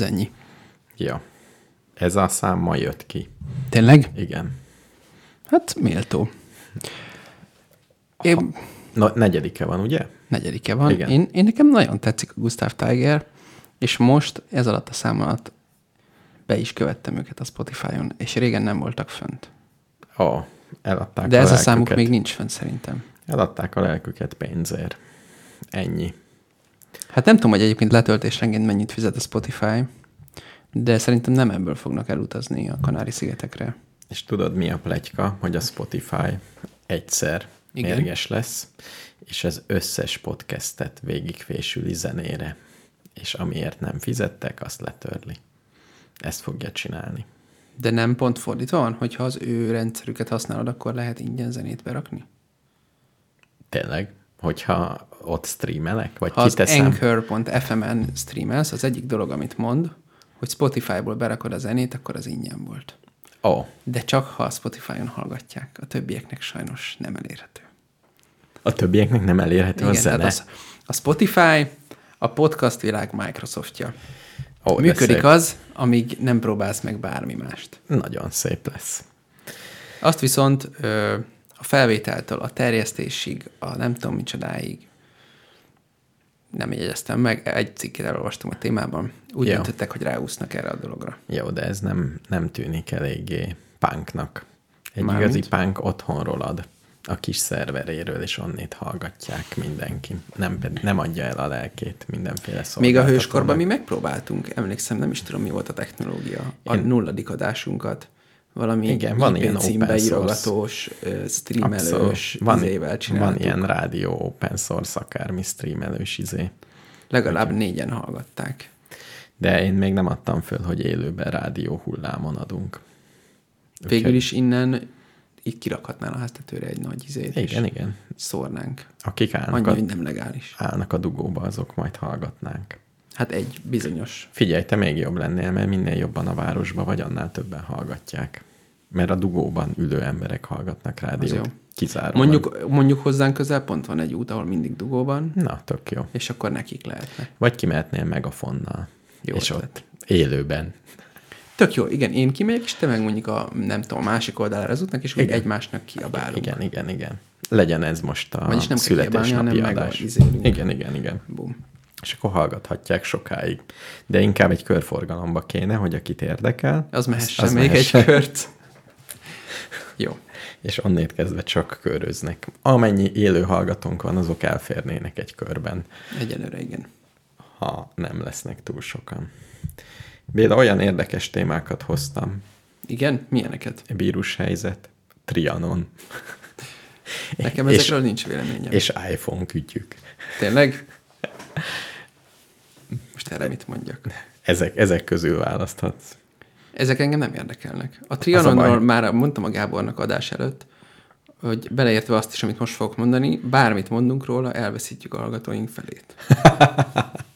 Ez ennyi? Ja. Ez a szám ma jött ki. Tényleg? Igen. Hát méltó. Én, Na, negyedike van, ugye? negyedike van. Igen. Én, én nekem nagyon tetszik a Gustav Tiger, és most ez alatt a szám alatt be is követtem őket a Spotify-on, és régen nem voltak fönt. Ó, eladták De a ez a lelküket. számuk még nincs fönt szerintem. Eladták a lelküket pénzért. Ennyi. Hát nem tudom, hogy egyébként letöltésenként mennyit fizet a Spotify, de szerintem nem ebből fognak elutazni a Kanári-szigetekre. És tudod, mi a pletyka, hogy a Spotify egyszer. Igen. mérges lesz, és az összes podcastet végigfésüli zenére. És amiért nem fizettek, azt letörli. Ezt fogja csinálni. De nem pont fordítva van, hogyha az ő rendszerüket használod, akkor lehet ingyen zenét berakni? Tényleg? Hogyha ott streamelek? Vagy Ha az kiteszem? Anchor.fm-en streamelsz, az egyik dolog, amit mond, hogy Spotify-ból berakod a zenét, akkor az ingyen volt. Ó, De csak ha a Spotify-on hallgatják. A többieknek sajnos nem elérhető. a többieknek nem elérhető a Igen, zene. tehát az, a Spotify a podcast világ Microsoftja. De Működik az, amíg nem próbálsz meg bármi mást. Nagyon szép lesz. Azt viszont ö, a felvételtől a terjesztésig, a nem tudom micsodáig nem jegyeztem meg, egy cikket elolvastam a témában. Úgy Jó. döntöttek, hogy ráúsznak erre a dologra. Jó, de ez nem, nem tűnik eléggé punknak. Egy Mármint? igazi punk otthonról ad a kis szerveréről, és onnét hallgatják mindenki. Nem, nem adja el a lelkét mindenféle Még a szolgáltatónak. hőskorban mi megpróbáltunk, emlékszem, nem is tudom, mi volt a technológia. A Én- nulladik adásunkat valami Igen, van IP ilyen open source. streamelős Abszolút. van, izével van csináltuk. ilyen rádió, open source, akármi streamelős izé. Legalább négyen hallgatták. De én még nem adtam föl, hogy élőben rádió hullámon adunk. Végül is innen így kirakhatnál a háztetőre egy nagy izét, Igen, igen. szórnánk. Akik állnak Annyi, a, hogy nem legális. állnak a dugóba, azok majd hallgatnánk. Hát egy bizonyos. Figyelj, te még jobb lennél, mert minél jobban a városban vagy, annál többen hallgatják. Mert a dugóban ülő emberek hallgatnak rádiót. jó. Kizárólag. Mondjuk, mondjuk hozzánk közel pont van egy út, ahol mindig dugóban, Na, tök jó. és akkor nekik lehetne. Vagy kimehetnél megafonnal. Jó és ötlet. ott élőben. Tök jó, igen, én kimegyek, és te meg mondjuk a, nem tudom, a másik oldalára az útnak, és úgy Igen. egymásnak kiabálunk. Igen, igen, igen. Legyen ez most a Vagyis nem születésnapi hanem meg a adás. izélünk. Igen, igen, igen. Bum. És akkor hallgathatják sokáig. De inkább egy körforgalomba kéne, hogy akit érdekel, Az mehessen az még mehessen. egy kört. Jó. és onnét kezdve csak köröznek. Amennyi élő hallgatónk van, azok elférnének egy körben, Egyelőre igen. ha nem lesznek túl sokan. Béla, olyan érdekes témákat hoztam. Igen? Milyeneket? Vírushelyzet, Trianon. Nekem És- ezekről nincs véleményem. És iPhone kütyük. Tényleg? Most erre mit mondjak? Ezek, ezek közül választhatsz. Ezek engem nem érdekelnek. A a Trianonról baj. már mondtam a Gábornak adás előtt, hogy beleértve azt is, amit most fogok mondani, bármit mondunk róla, elveszítjük a hallgatóink felét.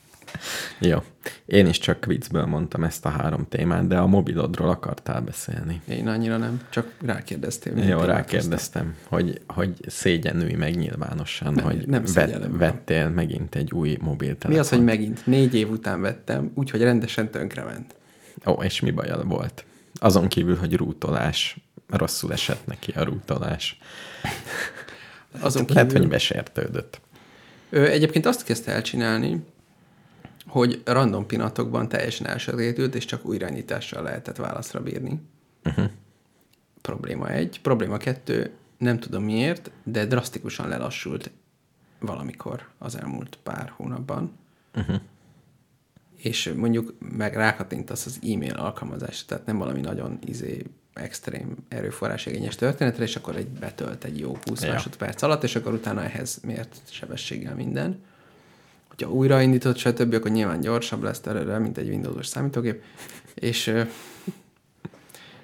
Jó. Én is csak viccből mondtam ezt a három témát, de a mobilodról akartál beszélni. Én annyira nem, csak rákérdeztél. Jó, rákérdeztem, hogy, hogy szégyenülj meg nyilvánosan, Nem, hogy nem vet, vettél megint egy új mobiltelefon. Mi az, hogy megint négy év után vettem, úgyhogy rendesen tönkrement. Ó, és mi baja volt? Azon kívül, hogy rútolás. Rosszul esett neki a rútolás. Azon Lehet, kívül- hogy besértődött. Ö, egyébként azt kezdte el csinálni, hogy random pillanatokban teljesen elsötétült, és csak újraindítással lehetett válaszra bírni. Uh-huh. Probléma egy. Probléma kettő, nem tudom miért, de drasztikusan lelassult valamikor az elmúlt pár hónapban. Uh-huh. És mondjuk meg rákattintasz az e-mail alkalmazásra, tehát nem valami nagyon izé, extrém erőforrásigényes történetre, és akkor egy betölt egy jó 20 Ja. ja. másodperc alatt, és akkor utána ehhez mért sebességgel minden. Hogyha újraindított, stb., akkor nyilván gyorsabb lesz terőre, mint egy Windows-os számítógép. És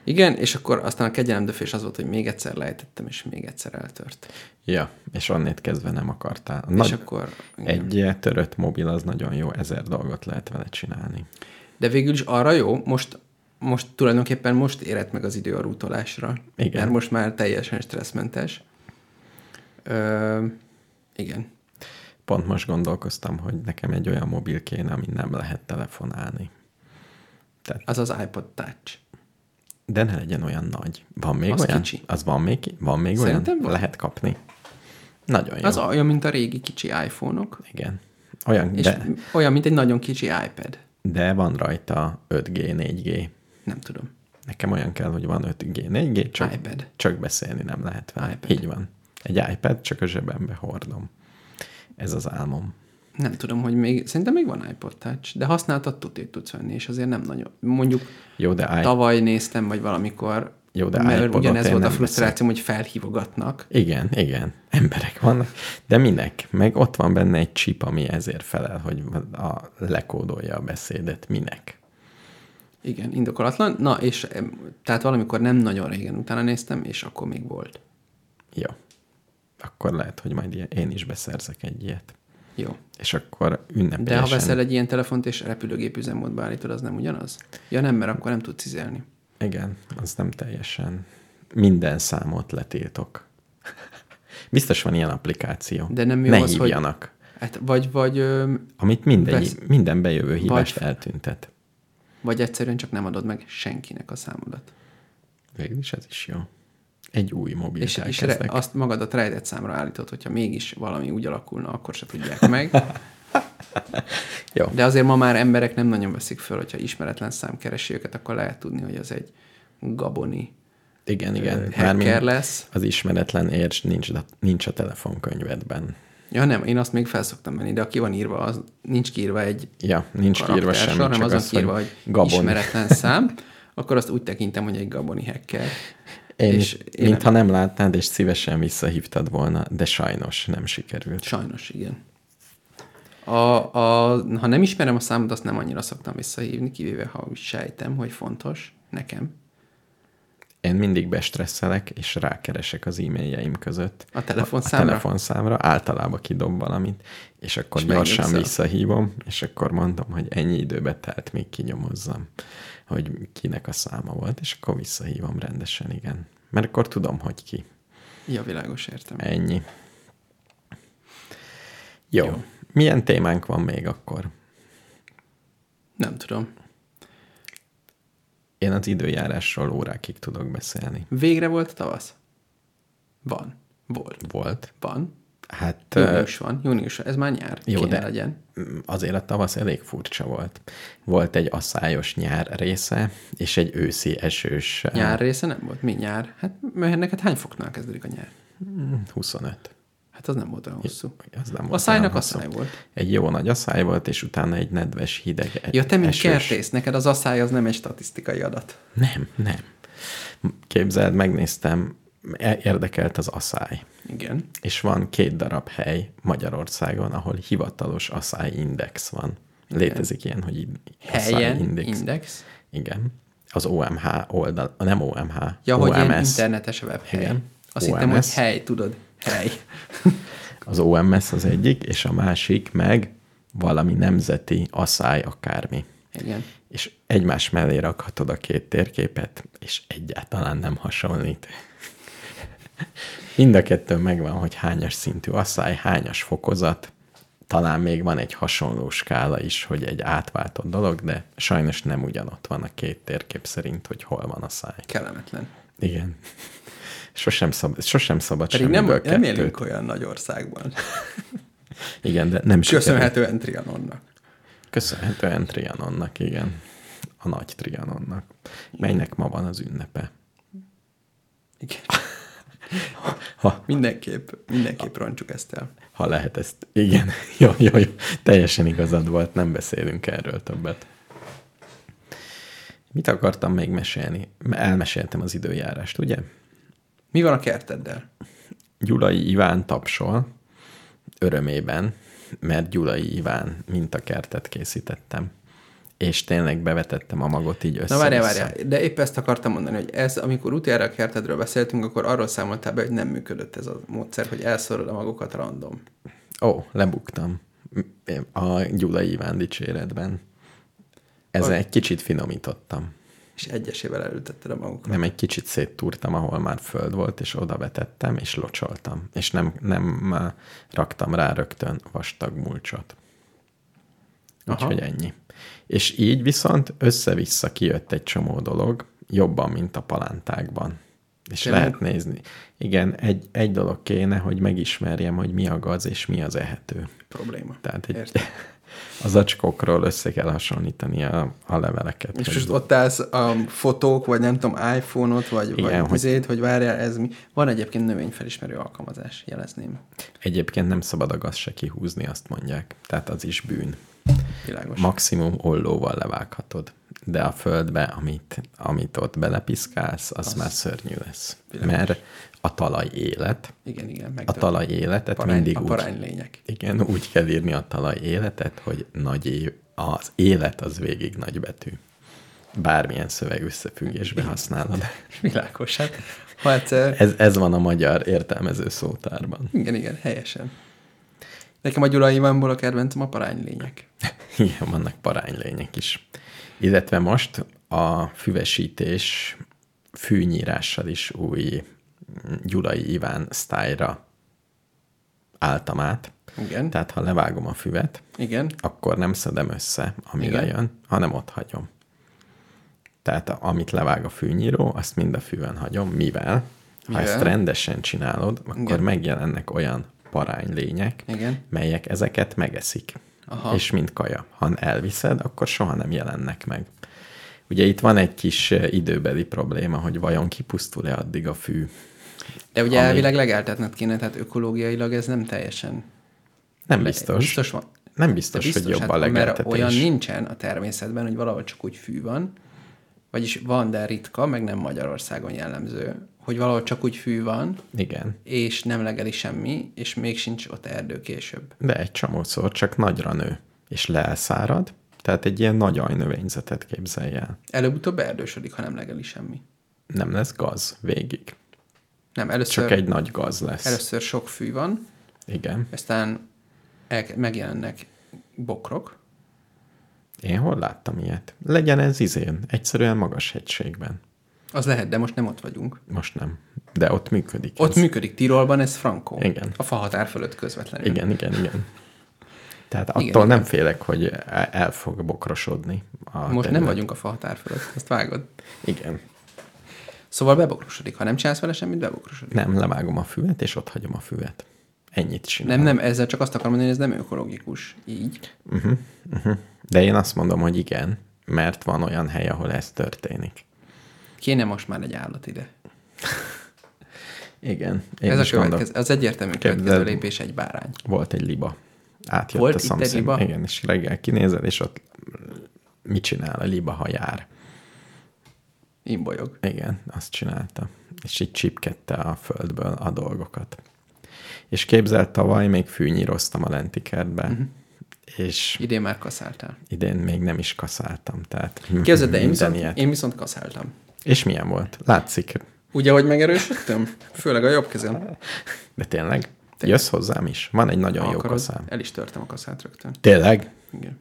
igen, és akkor aztán a kegyelemdöfés az volt, hogy még egyszer lejtettem, és még egyszer eltört. Ja, és onnét kezdve nem akartál. és Nagy, akkor... Igen. egy törött mobil az nagyon jó, ezer dolgot lehet vele csinálni. De végül is arra jó, most, most tulajdonképpen most érett meg az idő a rútolásra. Igen. Mert most már teljesen stresszmentes. Ö, igen. Pont most gondolkoztam, hogy nekem egy olyan mobil kéne, ami nem lehet telefonálni. Tehát, Az az iPod Touch. de ne legyen olyan nagy. Van még Az olyan? kicsi. Az van még, van még Szerintem olyan? van. Lehet kapni. Nagyon jó. Az olyan, mint a régi kicsi iPhone-ok, Igen. Olyan, és de, olyan, mint egy nagyon kicsi iPad. de van rajta 5G, 4G. Nem tudom. Nekem olyan kell, hogy van 5G, 4G, csak, iPad. csak beszélni nem lehet vele. iPad. Így van. Egy iPad, csak a zsebembe hordom. Ez az álmom. Nem tudom, hogy még, szerintem még van iPod Touch, de használtat tudja, hogy tudsz venni, és azért nem nagyon. Mondjuk Jó, de i- tavaly néztem, vagy valamikor, Jó, de mert ugyanez volt a frusztrációm, hogy felhívogatnak. Igen, igen. Emberek vannak. De minek? Meg ott van benne egy chip, ami ezért felel, hogy a, lekódolja a beszédet. Minek? Igen, indokolatlan. Na, és tehát valamikor nem nagyon régen utána néztem, és akkor még volt. Jó. Akkor lehet, hogy majd én is beszerzek egy ilyet. Jó. És akkor ünnepélyesen... De ha veszel egy ilyen telefont, és repülőgép üzemmódba állítod, az nem ugyanaz? Ja nem, mert akkor nem tudsz izélni. Igen, az nem teljesen. Minden számot letiltok. Biztos van ilyen applikáció. De nem jó ne az, hogy- hívjanak. Hát vagy, vagy, ö, Amit minden, Vesz- minden bejövő hívást vagy- eltüntet. vagy egyszerűen csak nem adod meg senkinek a számodat. Végül is ez is jó. Egy új mobilt És, és re, azt magadat rejtett számra állítod, hogyha mégis valami úgy alakulna, akkor se tudják meg. Jó. De azért ma már emberek nem nagyon veszik föl, hogyha ismeretlen szám keresi őket, akkor lehet tudni, hogy az egy gaboni Igen, igen. hacker lesz. az ismeretlen érts nincs, nincs a telefonkönyvedben. Ja nem, én azt még felszoktam menni, de aki van írva, az nincs kiírva egy Ja, nincs kiírva semmi, hanem csak azon az, kiírva, hogy hogy Gabon. ismeretlen szám, akkor azt úgy tekintem, hogy egy gaboni hacker. Én és én mintha nem látnád, és szívesen visszahívtad volna, de sajnos nem sikerült. Sajnos, igen. A, a, ha nem ismerem a számot, azt nem annyira szoktam visszahívni, kivéve ha úgy sejtem, hogy fontos nekem. Én mindig bestresszelek, és rákeresek az e-mailjeim között. A A telefonszámra? telefonszámra általában kidob valamit, és akkor És gyorsan megnyugszol. visszahívom, és akkor mondom, hogy ennyi időbe telt, még kinyomozzam, hogy kinek a száma volt, és akkor visszahívom rendesen, igen. Mert akkor tudom, hogy ki. Ja, világos, értem. Ennyi. Jó. Jó. Milyen témánk van még akkor? Nem tudom. Én az időjárásról órákig tudok beszélni. Végre volt tavasz? Van. Volt. Volt. Van. Hát Június van. Június, ez már nyár. Jó, Kéne de- legyen. azért a tavasz elég furcsa volt. Volt egy asszályos nyár része, és egy őszi esős Nyár része nem volt? Mi nyár? Hát neked hány foknál kezdődik a nyár? 25. Hát az nem volt olyan hosszú. Az nem A volt a száj volt. Egy jó nagy asszály volt, és utána egy nedves, hideg Ja, te mint esős. kertész, neked az asszály az nem egy statisztikai adat. Nem, nem. Képzeld, megnéztem, e- érdekelt az asszály. Igen. És van két darab hely Magyarországon, ahol hivatalos asszály index van. Létezik ilyen, hogy Helyen, index. index. Igen. Az OMH oldal, nem OMH, Ja, hogy ilyen OMS. internetes webhely. Igen. Azt hittem, hogy OMS. hely, tudod, hely. Az OMS az egyik, és a másik meg valami nemzeti asszály akármi. Igen. És egymás mellé rakhatod a két térképet, és egyáltalán nem hasonlít. Mind a kettő megvan, hogy hányas szintű asszály, hányas fokozat, talán még van egy hasonló skála is, hogy egy átváltott dolog, de sajnos nem ugyanott van a két térkép szerint, hogy hol van a száj. Kellemetlen. Igen. Sosem, szab, sosem szabad Pedig nem, nem kettőt. élünk olyan nagy országban. Igen, de nem sikerült. Köszönhetően Trianonnak. Köszönhetően Trianonnak, igen. A nagy Trianonnak, melynek ma van az ünnepe. Igen. Ha, Mindenképp, mindenképp roncsuk ezt el. ha lehet ezt. Igen, jó, jó, jó. Teljesen igazad volt, nem beszélünk erről többet. Mit akartam még mesélni? Elmeséltem az időjárást, ugye? Mi van a kerteddel? Gyulai Iván tapsol örömében, mert Gyulai Iván mintakertet készítettem. És tényleg bevetettem a magot így össze Na várjál, várjál, de épp ezt akartam mondani, hogy ez, amikor utoljára a kertedről beszéltünk, akkor arról számoltál be, hogy nem működött ez a módszer, hogy elszorod a magokat random. Ó, lebuktam. A Gyulai Iván dicséretben. Ezzel egy kicsit finomítottam. És egyesével elültetted a magukat. Nem, egy kicsit széttúrtam, ahol már föld volt, és oda vetettem, és locsoltam. És nem, nem raktam rá rögtön vastag mulcsot. Úgyhogy ennyi. És így viszont össze-vissza kijött egy csomó dolog, jobban, mint a palántákban. És Tényleg? lehet nézni. Igen, egy, egy dolog kéne, hogy megismerjem, hogy mi a gaz és mi az ehető. Probléma. Tehát egy. a zacskókról össze kell hasonlítani a, a leveleket. És hogy- most ott állsz a fotók, vagy nem tudom, iPhone-ot, vagy, Igen, vagy hogy- izét, hogy várjál, ez mi. Van egyébként növényfelismerő alkalmazás, jelezném. Egyébként nem szabad a gaz se kihúzni, azt mondják. Tehát az is bűn. Világos. Maximum ollóval levághatod. De a földbe, amit, amit ott belepiszkálsz, az, az már szörnyű lesz. Világos. Mert a talaj élet, igen, igen. Meg a talaj életet parány, mindig a úgy, parány lények. igen, úgy kell írni a talaj életet, hogy nagy év, az élet az végig nagybetű. Bármilyen szöveg összefüggésben használod. Világos. Hát, ha egyszer... Ez, ez van a magyar értelmező szótárban. Igen, igen, helyesen. Nekem a Gyulai Ivánból a kedvencem a parány lények. Igen, vannak paránylények is. Illetve most a füvesítés fűnyírással is új Gyulai Iván sztájra álltam át. Igen, Tehát ha levágom a füvet, igen. akkor nem szedem össze, amire Igen. jön, hanem ott hagyom. Tehát amit levág a fűnyíró, azt mind a füven hagyom, mivel, ha Mivel? ezt rendesen csinálod, akkor Igen. megjelennek olyan paránylények, Igen. melyek ezeket megeszik. Aha. És mint kaja. Ha elviszed, akkor soha nem jelennek meg. Ugye itt van egy kis eh, időbeli probléma, hogy vajon kipusztul-e addig a fű. De ugye Ami- elvileg legeltetned kéne, tehát ökológiailag ez nem teljesen... Nem biztos. Biztos van. Nem biztos, biztos, hogy jobb hát, a mert legeltetés. olyan nincsen a természetben, hogy valahol csak úgy fű van, vagyis van, de ritka, meg nem Magyarországon jellemző, hogy valahol csak úgy fű van, Igen. és nem legeli semmi, és még sincs ott erdő később. De egy csomószor csak nagyra nő, és leelszárad, tehát egy ilyen nagy ajnövényzetet képzelj el. Előbb-utóbb erdősödik, ha nem legeli semmi. Nem lesz gaz végig. Nem, először, Csak egy nagy gaz lesz. először sok fű van, Igen. aztán el, megjelennek bokrok, Én hol láttam ilyet? Legyen ez izén, egyszerűen magas hegységben. az lehet, de most nem ott vagyunk. Most nem. De ott működik Ott ez. működik Tirolban, ez frankó. Igen. A fahatár fölött közvetlenül. Igen, igen, igen. Tehát attól Igen, nem igen. félek, hogy el fog bokrosodni. A Most nem terület. vagyunk a fahatár fölött, azt vágod. Igen. Szóval bebokrosodik. Ha nem csinálsz vele semmit, bebokrosodik. Nem, levágom a füvet, és ott hagyom a füvet. Ennyit csinálom. Nem, nem, ezzel csak azt akarom mondani, hogy ez nem ökológikus. Így. Uh-huh, uh-huh. De én azt mondom, hogy igen, mert van olyan hely, ahol ez történik. Kéne most már egy állat ide. Igen. Én ez a következő, az egyértelmű következő lépés egy bárány. Volt egy liba. Átjött Volt a itt egy szomszéd. Igen, és reggel kinézel, és ott mit csinál a liba, ha jár? Imbolyog. Igen, azt csinálta. És így csipkedte a földből a dolgokat. És képzelt, tavaly még fűnyíroztam a lenti kertbe, uh-huh. és Idén már kaszáltál. idén még nem is kaszáltam. Tehát Képzeld, de én viszont, ilyet. én viszont kaszáltam. És milyen volt? Látszik. Ugye, hogy megerősödtem? Főleg a jobb kezem. De tényleg? Jössz hozzám is? Van egy nagyon Ha jó akarod, kaszám. El is törtem a kaszát rögtön. Tényleg? Igen.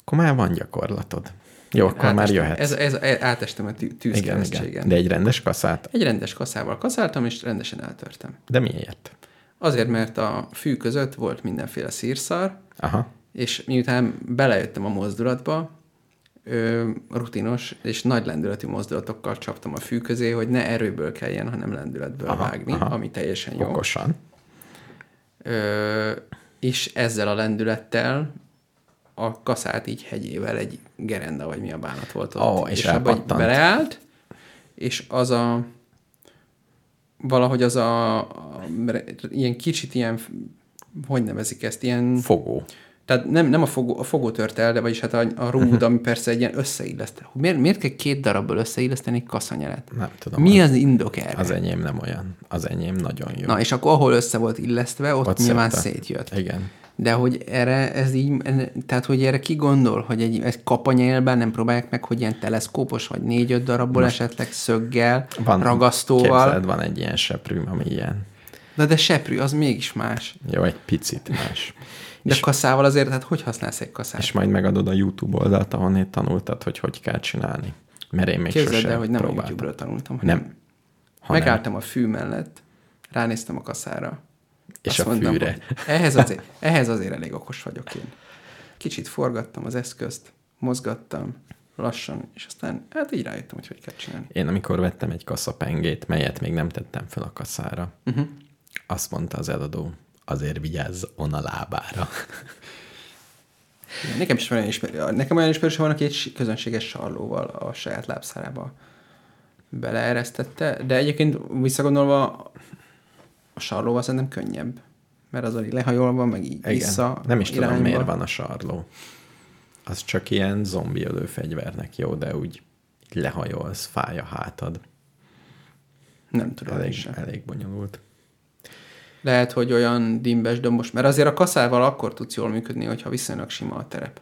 Akkor már van gyakorlatod. Jó, akkor már Átestem- jöhetsz. Ez, ez, ez, átestem a tűzkeresztségen. De egy rendes kaszát? Egy rendes kaszával kaszáltam, és rendesen eltörtem. De miért? Azért, mert a fű között volt mindenféle szírszar, Aha. és miután belejöttem a mozdulatba, ö, rutinos és nagy lendületű mozdulatokkal csaptam a fű közé, hogy ne erőből kelljen, hanem lendületből Aha, vágni, aha. ami teljesen jó. Okosan. Ö, és ezzel a lendülettel a kaszát így hegyével egy gerenda, vagy mi a bánat volt ott. Ó, és abba így elpattant. beleállt, és az a valahogy az a, a ilyen kicsit ilyen, hogy nevezik ezt, ilyen Fogó. tehát nem, nem a, fogó, a fogó tört el, de vagyis hát a, a rúd, ami persze egy ilyen összeillesztett. Miért, miért kell két darabbal összeilleszteni egy kaszanyelet? Nem tudom. Mi az indok erre? Az enyém nem olyan. Az enyém nagyon jó. Na, és akkor ahol össze volt illesztve, ott, Ott nyilván szedte. szétjött. Igen. De hogy erre, ez így, tehát hogy erre ki gondol, hogy egy, egy kapanyélben nem próbálják meg, hogy ilyen teleszkópos, vagy négy-öt darabból Most esetleg szöggel, van, ragasztóval. Képzeld, van egy ilyen seprűm, ami ilyen. Na de seprű, az mégis más. Jó, egy picit más. De és, kaszával azért, hát hogy használsz egy kaszát? És majd megadod a YouTube oldalt, ahonnét tanultad, hogy hogy kell csinálni. Mert én még Képzeld sose el, hogy nem a próbáltam. YouTube-ről tanultam, hanem Nem. Hanem- megálltam a fű mellett, ránéztem a kaszára. És azt a mondtam, fűre. ehhez azért, ehhez azért elég okos vagyok én. Kicsit forgattam az eszközt, mozgattam lassan, és aztán hát így rájöttem, hogy hogy kell csinálni. Én amikor vettem egy kaszapengét, melyet még nem tettem fel a kaszára, Uh-huh. azt mondta az eladó, azért vigyázz on a lábára. Nekem is olyan ismerő, nekem olyan ismerősöm van, aki egy közönséges sarlóval a saját lábszárába beleeresztette, de egyébként visszagondolva a sarlóval szerintem könnyebb, mert az így lehajolva, meg így vissza nem is tudom, irányba. miért van a sarló. Az csak ilyen zombi fegyvernek jó, de úgy lehajolsz, fáj a hátad. Nem tudom, Elég, sem. elég bonyolult. Lehet, hogy olyan dimbes dombos, mert azért a kaszával akkor tudsz jól működni, hogyha viszonylag sima a terep.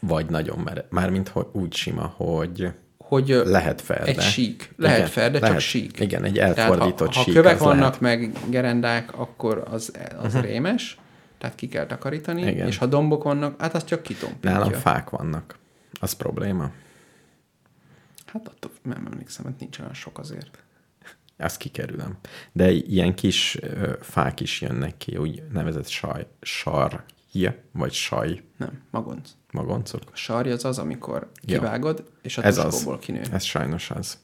Vagy nagyon mere. Mármint hogy úgy sima, hogy Hogy lehet ferde. egy sík. Lehet Igen, ferde, lehet. csak sík. Igen, egy Tehát elfordított ha, ha sík. kövek az vannak, lehet. meg gerendák, akkor az, az uh-huh. rémes, tehát ki kell takarítani, Igen. és ha dombok vannak, hát az csak kitompítja. Nálam fák vannak. Az probléma. Hát attól nem emlékszem, hogy nincs olyan sok azért. Azt kikerülöm. De ilyen kis ö, fák is jönnek ki, úgy nevezett saj, sarj, vagy saj Nem, magonc. Magoncok. A sarj az az, amikor Ja. kivágod, és a Ez az. tuskóból kinő. Ez sajnos az.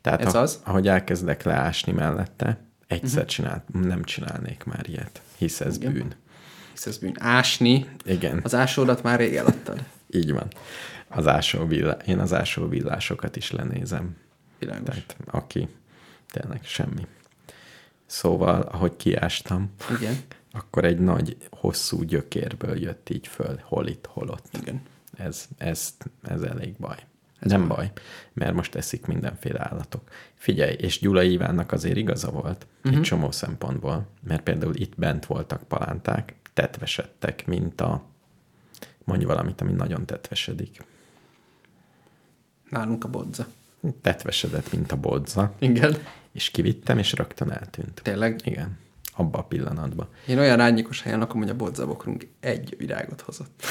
Tehát Ez a, az? ahogy elkezdek leásni mellette, egyszer uh-huh. csinált, nem csinálnék már ilyet, hisz ez Igen. bűn. Hisz ez bűn. Ásni, Igen, az ásódat már rég eladtad. így van. Az ásó villá... Én az ásó villásokat is lenézem. Világos. Tehát aki tényleg semmi. Szóval, ahogy kiástam, Igen, akkor egy nagy, hosszú gyökérből jött így föl, hol itt, hol ott. igen. Ez, ez, ez elég baj. Ez nem baj. mert most eszik mindenféle állatok. Figyelj, és Gyula Ivánnak azért igaza volt uh-huh. egy csomó szempontból, mert például itt bent voltak palánták, tetvesedtek, mint a mondj valamit, ami nagyon tetvesedik. Nálunk a bodza. Tetvesedett, mint a bodza, Igen. és kivittem, és rögtön eltűnt. Tényleg. Igen, abba a pillanatban. Én olyan árnyékos helyen lakom, hogy a bodzabokrunk egy virágot hozott.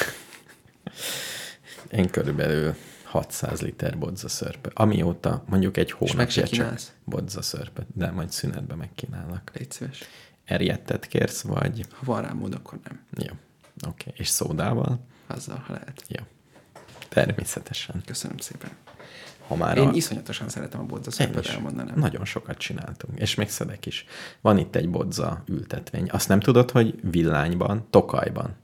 Én körülbelül 600 liter bodza szörpe. Amióta mondjuk egy hónapja csak kínálsz? bodza szörpe, de majd szünetben megkínálok. Légy szíves. Erjettet kérsz, vagy... Ha van rá mód, akkor nem. Jó. Oké. És szódával? Azzal, ha lehet. Jó. Természetesen. Köszönöm szépen. Ha már Én a... iszonyatosan szeretem a bodza Én szörpet, is. elmondanám. Nagyon sokat csináltunk, és még szedek is. Van itt egy bodza ültetvény. Azt nem tudod, hogy villányban, Tokajban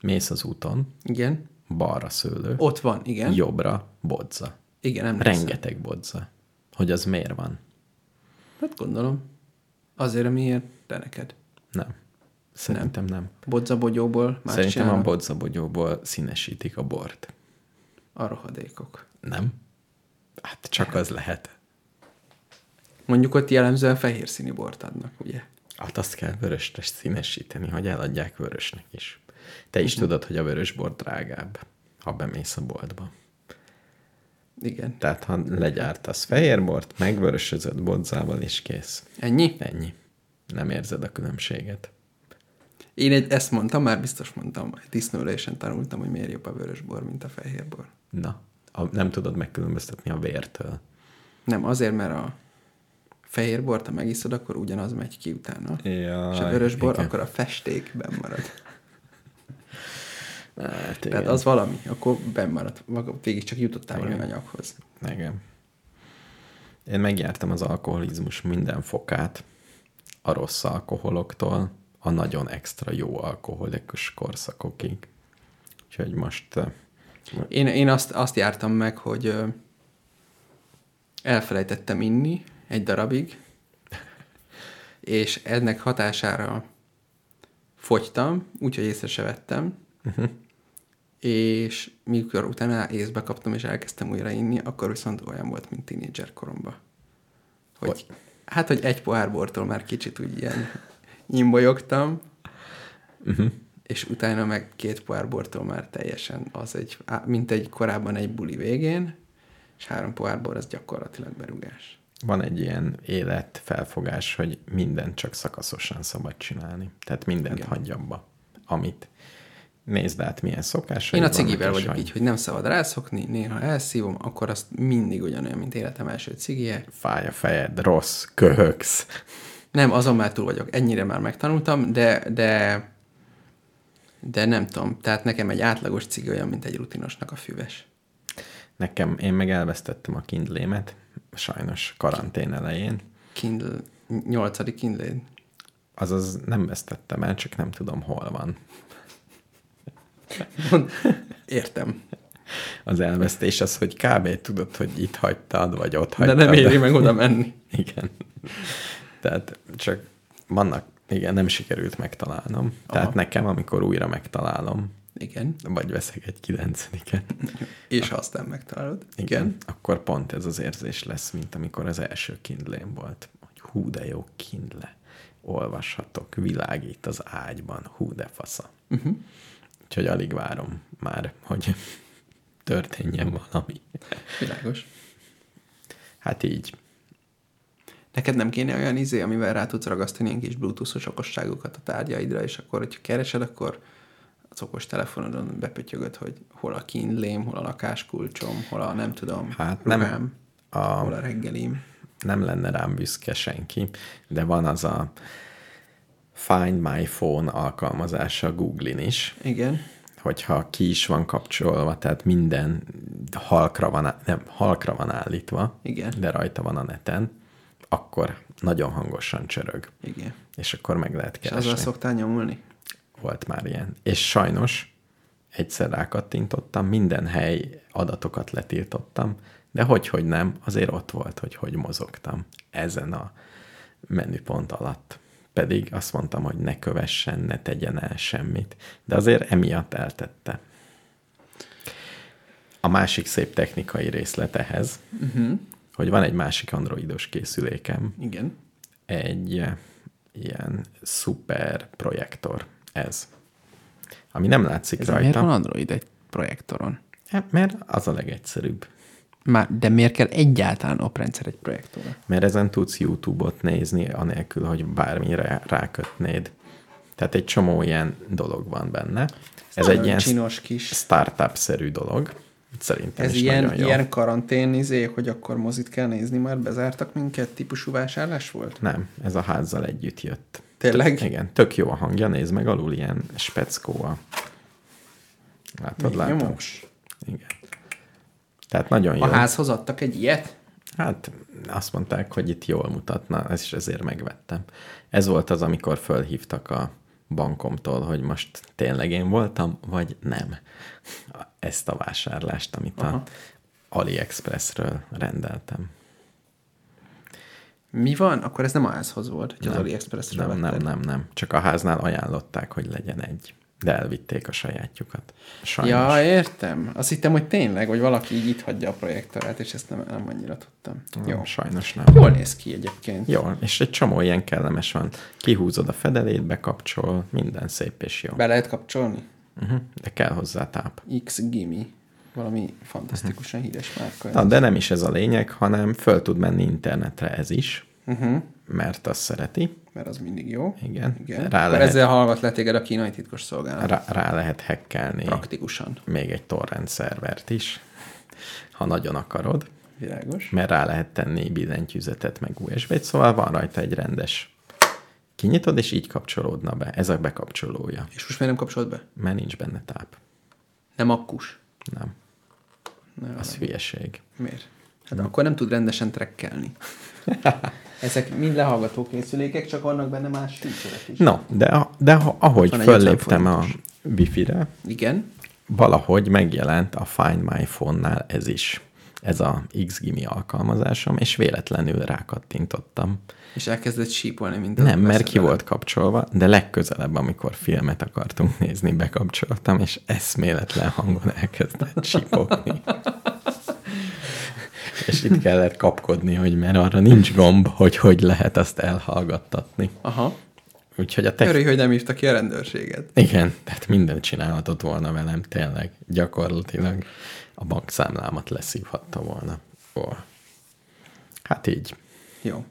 mész az úton, Igen. balra szőlő, Ott van, igen. jobbra bodza. Igen, nem Rengeteg bodza. Hogy az miért van? Hát gondolom. Azért, miért de neked. Nem. Szerintem nem. nem. Bodzabogyóból más Szerintem csinálnak. a bodzabogyóból színesítik a bort. A rohadékok. Nem? Hát csak az lehet. Mondjuk ott jellemzően fehér színű bort adnak, ugye? Hát azt kell vörösre színesíteni, hogy eladják vörösnek is. Te is Uh-huh. tudod, hogy a vörös bor drágább, ha bemész a boltba. Igen. Tehát ha legyártasz fehér bort, megvörösözöd bodzával, és kész. Ennyi? Ennyi. Nem érzed a különbséget. Én egy, ezt mondtam, már biztos mondtam, disznóülésen tanultam, hogy miért jobb a vörös bor, mint a fehér bor. Na, a, nem tudod megkülönböztetni a vértől. Nem, azért, mert a fehér bort, ha megiszod, akkor ugyanaz megy ki utána. Jaj, és a vörös bor, igen. akkor a festékben marad. Hát, Tehát az valami, akkor benn marad. Maga- Végig csak jutottál valami anyaghoz. Igen. Én megjártam az alkoholizmus minden fokát, a rossz alkoholoktól a nagyon extra jó alkoholikus korszakokig. Úgyhogy most eh, Én, én azt, azt jártam meg, hogy elfelejtettem inni egy darabig, és ennek hatására fogytam, úgyhogy észre se vettem, uh-huh. és mikor utána észbe kaptam, és elkezdtem újra inni, akkor viszont olyan volt, mint tínédzser koromban. Hogy, Hogy? hát, hogy egy pohár bortól már kicsit úgy ilyen nyimbolyogtam, uh-huh. És utána meg két pohár bortól már teljesen az egy, mint egy korábban egy buli végén, és három pohár bor, az gyakorlatilag berugás. van egy ilyen életfelfogás, hogy mindent csak szakaszosan szabad csinálni. Tehát mindent Igen. hagyj abba, amit nézd át, milyen szokásai Én a cigivel vagyok annyi. így, hogy nem szabad rászokni, néha elszívom, akkor azt mindig ugyanolyan, mint életem első cigije. Fáj a fejed, rossz, köhögsz. Nem, azon már túl vagyok. Ennyire már megtanultam, de, de, de nem tudom. Tehát nekem egy átlagos cigi olyan, mint egy rutinosnak a füves. Nekem, én meg elvesztettem a kindlémet, sajnos karantén elején. Kindle, nyolcadik Kindle. Azaz nem vesztettem el, csak nem tudom, hol van. Értem. Az elvesztés az, hogy kb. tudod, hogy itt hagytad, vagy ott De hagytad. nem éri meg oda menni. Igen. Tehát csak vannak, igen, nem sikerült megtalálnom. Tehát Aha. nekem, amikor újra megtalálom, Igen. vagy veszek egy kilencediket, És ha aztán megtalálod. igen, akkor pont ez az érzés lesz, mint amikor az első kindlém volt. Hogy hú, de jó kindle. Olvashatok, világít az ágyban, hú, de fasza. Uh-huh. Úgyhogy alig várom már, hogy történjen valami. Világos. Hát így. Neked nem kéne olyan izé, amivel rá tudsz ragasztani ilyen kis bluetooth-os okosságokat a tárgyaidra, és akkor, hogyha keresed, akkor az okos telefonodon bepötyögöd, hogy hol a kínlém, hol a lakáskulcsom, hol a nem tudom, Hát nem. ruhám, A, hol a reggelim. nem lenne rám büszke senki, de van az a Find My Phone alkalmazása Google-in is, Igen. hogyha ki is van kapcsolva, tehát minden halkra van, nem, halkra van állítva, Igen. de rajta van a neten, akkor nagyon hangosan csörög, Igen. és akkor meg lehet És keresni. azzal szoktál nyomulni? Volt már ilyen. És sajnos egyszer rákattintottam, minden hely adatokat letiltottam, de hogy, hogy nem, azért ott volt, hogy hogy mozogtam ezen a menüpont alatt. Pedig azt mondtam, hogy ne kövessen, ne tegyen el semmit. De azért emiatt eltette. A másik szép technikai részlet ehhez, Uh-huh. Hogy van egy másik androidos készülékem, Igen. egy eh, ilyen szuper projektor ez. Ami nem látszik Ez rajta. miért van Android egy projektoron? Hát, mert az a legegyszerűbb. Már, de miért kell egyáltalán oprendszer egy projektorra? Mert ezen tudsz YouTube-ot nézni, anélkül, hogy bármire rákötnéd. Tehát egy csomó ilyen dolog van benne. Ez egy ilyen kis. startup-szerű dolog. Szerintem Ez ilyen, ilyen karantén izé, hogy akkor mozit kell nézni, már bezártak minket, típusú vásárlás volt? Nem, ez a házzal együtt jött. Tényleg? Igen, tök jó a hangja, nézd meg alul ilyen speckó a... Látod, Még látod? nyomós. Igen. Tehát nagyon jó. A házhoz adtak egy ilyet? Hát azt mondták, hogy itt jól mutatna, ez is ezért megvettem. Ez volt az, amikor fölhívtak a bankomtól, hogy most tényleg én voltam, vagy nem. Ezt a vásárlást, amit Aha. a AliExpressről rendeltem. Mi van? Akkor ez nem a házhoz volt, hogy az Nem. AliExpressről Nem, nem, vetted. nem, nem. Csak a háznál ajánlották, hogy legyen egy. De elvitték a sajátjukat. Sajnos. Ja, értem. Azt hittem, hogy tényleg, hogy valaki így itt hagyja a projektorát, és ezt nem, nem annyira tudtam. Jó. Jó. Sajnos nem. Jól néz ki egyébként. Jó, és egy csomó ilyen kellemes van. Kihúzod a fedelét, bekapcsol, minden szép és jó. Be lehet kapcsolni? Uh-huh. De kell hozzá táp. X Gimi. Valami fantasztikusan híres márka. Na, de nem is ez a lényeg, hanem föl tud menni internetre ez is, Uh-huh. mert azt szereti. Mert az mindig jó. Igen. Igen. Rá Akkor lehet, ezzel hallgat le téged a kínai titkos szolgálat. rá, rá lehet hackelni Praktikusan. még egy torrent szervert is, ha nagyon akarod, Világos. mert rá lehet tenni billentyűzetet meg USB-t, szóval van rajta egy rendes kinyitod, és így kapcsolódna be. Ez a bekapcsolója, És most miért nem kapcsolod be? mert nincs benne táp. Nem akkus. Nem, Ne, az hülyeség. Miért? Hát akkor nem tud rendesen trekkelni. Ezek mind lehallgató készülékek, csak vannak benne más feature is. No, de, de ahogy Van egy 50 fölléptem a wifi-re, Igen. valahogy megjelent a Find My Phone-nál ez is. Ez a XGIMI alkalmazásom, és véletlenül rákattintottam. És elkezdett sípolni mint Nem, mert ki volt kapcsolva, de legközelebb, amikor filmet akartunk nézni, bekapcsoltam, és eszméletlen hangon elkezdett csipogni. és itt kellett kapkodni, hogy mert arra nincs gomb, hogy hogy lehet azt elhallgattatni. Aha. Úgyhogy a tech Örülj, hogy nem hívta ki a rendőrséget. igen, tehát mindent csinálhatott volna velem, tényleg. Gyakorlatilag a bankszámlámat leszívhatta volna. Ó. Hát így. Jó.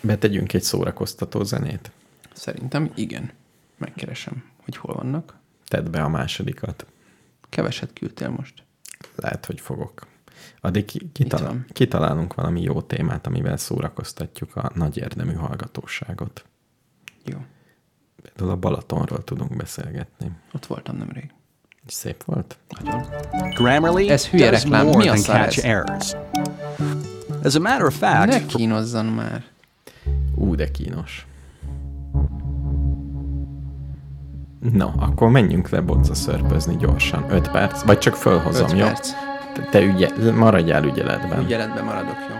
Betegyünk egy szórakoztató zenét. Szerintem igen. Megkeresem, hogy hol vannak. Tedd be a másodikat. Keveset küldtél most. Lehet, hogy fogok. Addig ki- kitalál, kitalálunk valami jó témát, amivel szórakoztatjuk a nagy érdemű hallgatóságot. Jó. Például a Balatonról tudunk beszélgetni. Ott voltam nemrég. Szép volt? Nagyon. Grammarly Ez hülye reklám. Mi a catch errors. As a matter of fact, Ne kínozzon már. Ú, de kínos. Na, akkor menjünk le bonza szörpözni gyorsan. 5 perc, vagy csak fölhozom, 5 jó? perc. Te, te ügye, maradjál ügyeletben. Ügyeletben maradok, jó?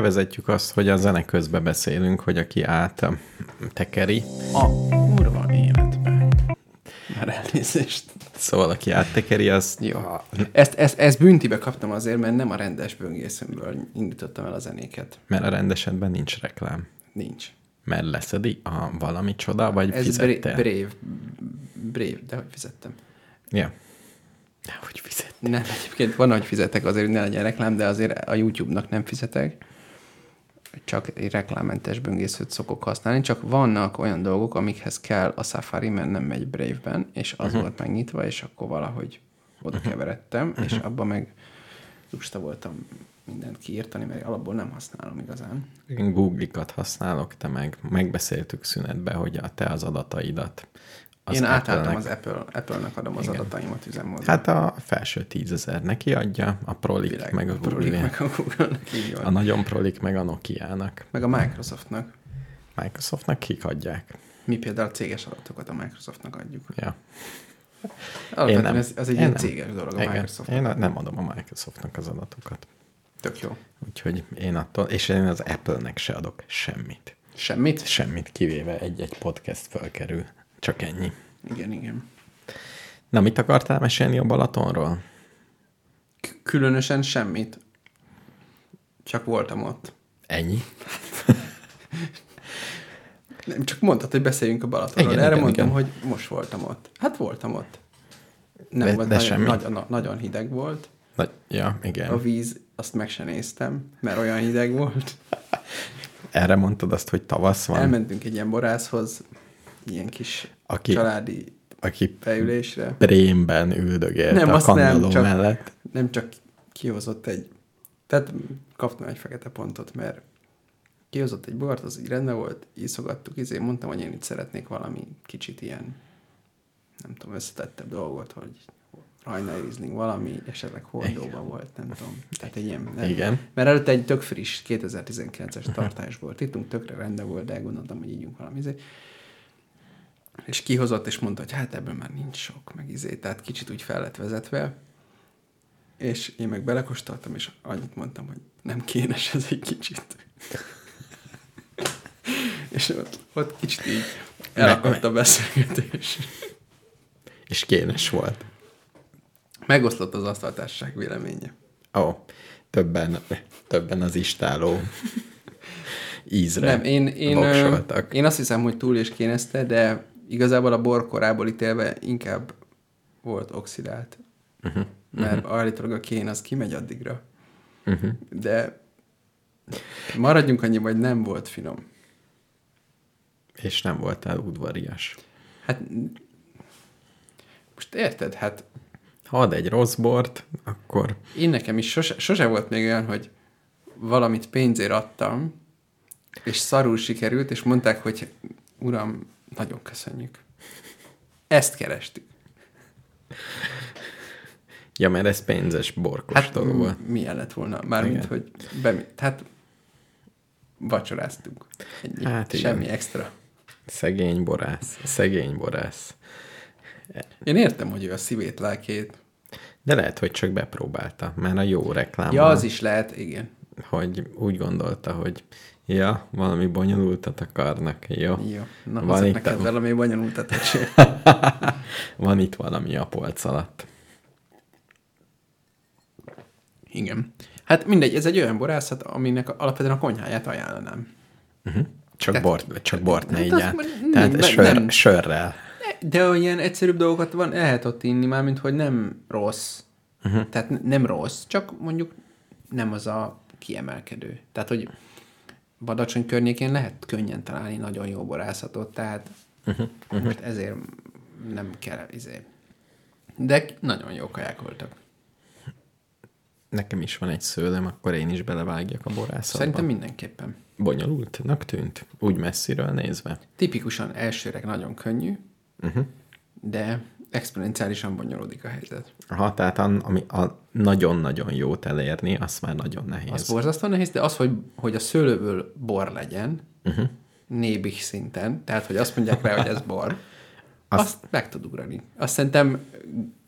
Bevezetjük azt, hogy a zene közben beszélünk, hogy aki át um, tekeri, A kurva életben. Már elnézést. szóval aki áttekeri, az Jó. Ezt, ezt, ezt büntibe kaptam azért, mert nem a rendes böngészőmből indítottam el a zenéket. mert a rendesetben nincs reklám. Nincs. Mert leszedi a valami csoda, vagy Ez fizettél? bra- Brave. Brave, de hogy fizettem. Ja. Hogy fizet? Nem, egyébként van, hogy fizetek azért, hogy ne legyen reklám, de azért a YouTube-nak nem fizetek. Csak egy reklámmentes böngészőt szokok használni, csak vannak olyan dolgok, amikhez kell a Safari, mert nem megy Brave-ben, és az uh-huh. volt megnyitva, és akkor valahogy oda keveredtem, uh-huh. és abban meg lusta voltam mindent kiírtani, mert alapból nem használom igazán. Én Google-ikat használok, te meg megbeszéltük szünetbe, hogy a te az adataidat. Az Én átálltam az Apple, Apple-nek adom az Igen. adataimat üzemmódon. Hát a felső tízezer neki adja, a prolik Világ- meg a Prolik, Google. meg a Google-nek, így van. A nagyon prolik meg a Nokia-nak. Meg a Microsoftnak. Microsoftnak kik adják? Mi például a céges adatokat a Microsoftnak adjuk. Ja. Alapvetően ez, ez egy Én ilyen nem. céges dolog a Igen. Microsoft. Én nem adom a Microsoftnak az adatokat. Tök jó. Úgyhogy én attól, és én az Apple-nek se adok semmit. Semmit? Semmit, kivéve egy-egy podcast fölkerül. Csak ennyi. Igen, igen. Na, mit akartál mesélni a Balatonról? K- különösen semmit. Csak voltam ott. Ennyi? Nem, csak mondtad, hogy beszéljünk a Balatonról. Igen, Erre igen, mondtam, igen. hogy most voltam ott. Hát voltam ott. Nem De- volt, de nagyon, semmi. nagyon, nagyon hideg volt. Na, ja, igen. A víz, azt meg se néztem, mert olyan hideg volt. Erre mondtad azt, hogy tavasz van, Elmentünk egy ilyen borászhoz, ilyen kis Aki- családi aki beülésre. prémben üldögélt Nem, a azt nem, kandalló csak- mellett. Nem csak kihozott egy, tehát kaptam egy fekete pontot, mert kihozott egy bort, az így rendben volt, iszogattuk, izé, mondtam, hogy én itt szeretnék valami kicsit ilyen, nem tudom, összetettebb dolgot, hogy rajna Riesling valami, esetleg hordóban volt, nem tudom. Tehát egy ilyen, nem. Igen. Mert előtte egy tök friss 2019-es tartás volt. Ittunk tökre rendben volt, de gondoltam, hogy ígyunk valami izé. És kihozott, és mondta, hogy hát ebből már nincs sok, meg izé, tehát kicsit úgy fel lett vezetve. És én meg belekóstoltam, és annyit mondtam, hogy nem kénes ez egy kicsit. és ott, ott kicsit így elakadt a beszélgetés. És kénes volt. Megoszlott az asztaltársaság véleménye. Ó, oh, többen, többen az istáló ízre Nem, én, én, voksoltak. én azt hiszem, hogy túl és kénezte, de igazából a bor korából ítélve inkább volt oxidált. Uh-huh. Mert uh-huh. állítólag a kén az kimegy addigra. Uh-huh. De maradjunk annyi, hogy nem volt finom. És nem voltál udvarias. Hát most érted, hát Ha ad egy rossz bort, akkor én nekem is sose, sose volt még olyan, hogy valamit pénzért adtam, és szarul sikerült, és mondták, hogy uram, nagyon köszönjük. Ezt kerestük. Ja, mert ez pénzes borkostoló Hát volt. m- milyen lett volna? Mármint, Igen. hogy be, hát vacsoráztunk. Ennyi. Hát igen. Semmi extra. Szegény borász, szegény borász. Én értem, hogy ő a szívét, lelkét. De lehet, hogy csak bepróbálta, mert a jó reklám, Ja, az is lehet, igen. hogy úgy gondolta, hogy ja, valami bonyolultat akarnak, jó. Jó. Na, Van itt neked a- valami bonyolultat. Van itt valami a polc alatt. Igen. Hát mindegy, ez egy olyan borászat, aminek alapvetően a konyháját ajánlanám. Csak Tehát- bort, csak bort ne Hát így az át. nem- Tehát nem- sör, nem. sörrel. De olyan egyszerűbb dolgokat van, lehet ott inni, mármint, hogy nem rossz. Uh-huh. Tehát nem rossz, csak mondjuk nem az a kiemelkedő. Tehát, hogy Badacsony környékén lehet könnyen találni nagyon jó borászatot, tehát uh-huh. Uh-huh. most ezért nem kell, izé. De nagyon jó kaják voltak. Nekem is van egy szőlem, akkor én is belevágjak a borászatba. Szerintem mindenképpen. Bonyolultnak tűnt, úgy messziről nézve. Tipikusan elsőre nagyon könnyű, uh-huh. de exponenciálisan bonyolódik a helyzet. Aha, tehát a, ami a nagyon-nagyon jót elérni, az már nagyon nehéz. Az borzasztóan nehéz, de az, hogy, hogy a szőlőből bor legyen, uh-huh. nébih szinten, tehát, hogy azt mondják rá, hogy ez bor, azt, azt meg tud ugrani. Azt szerintem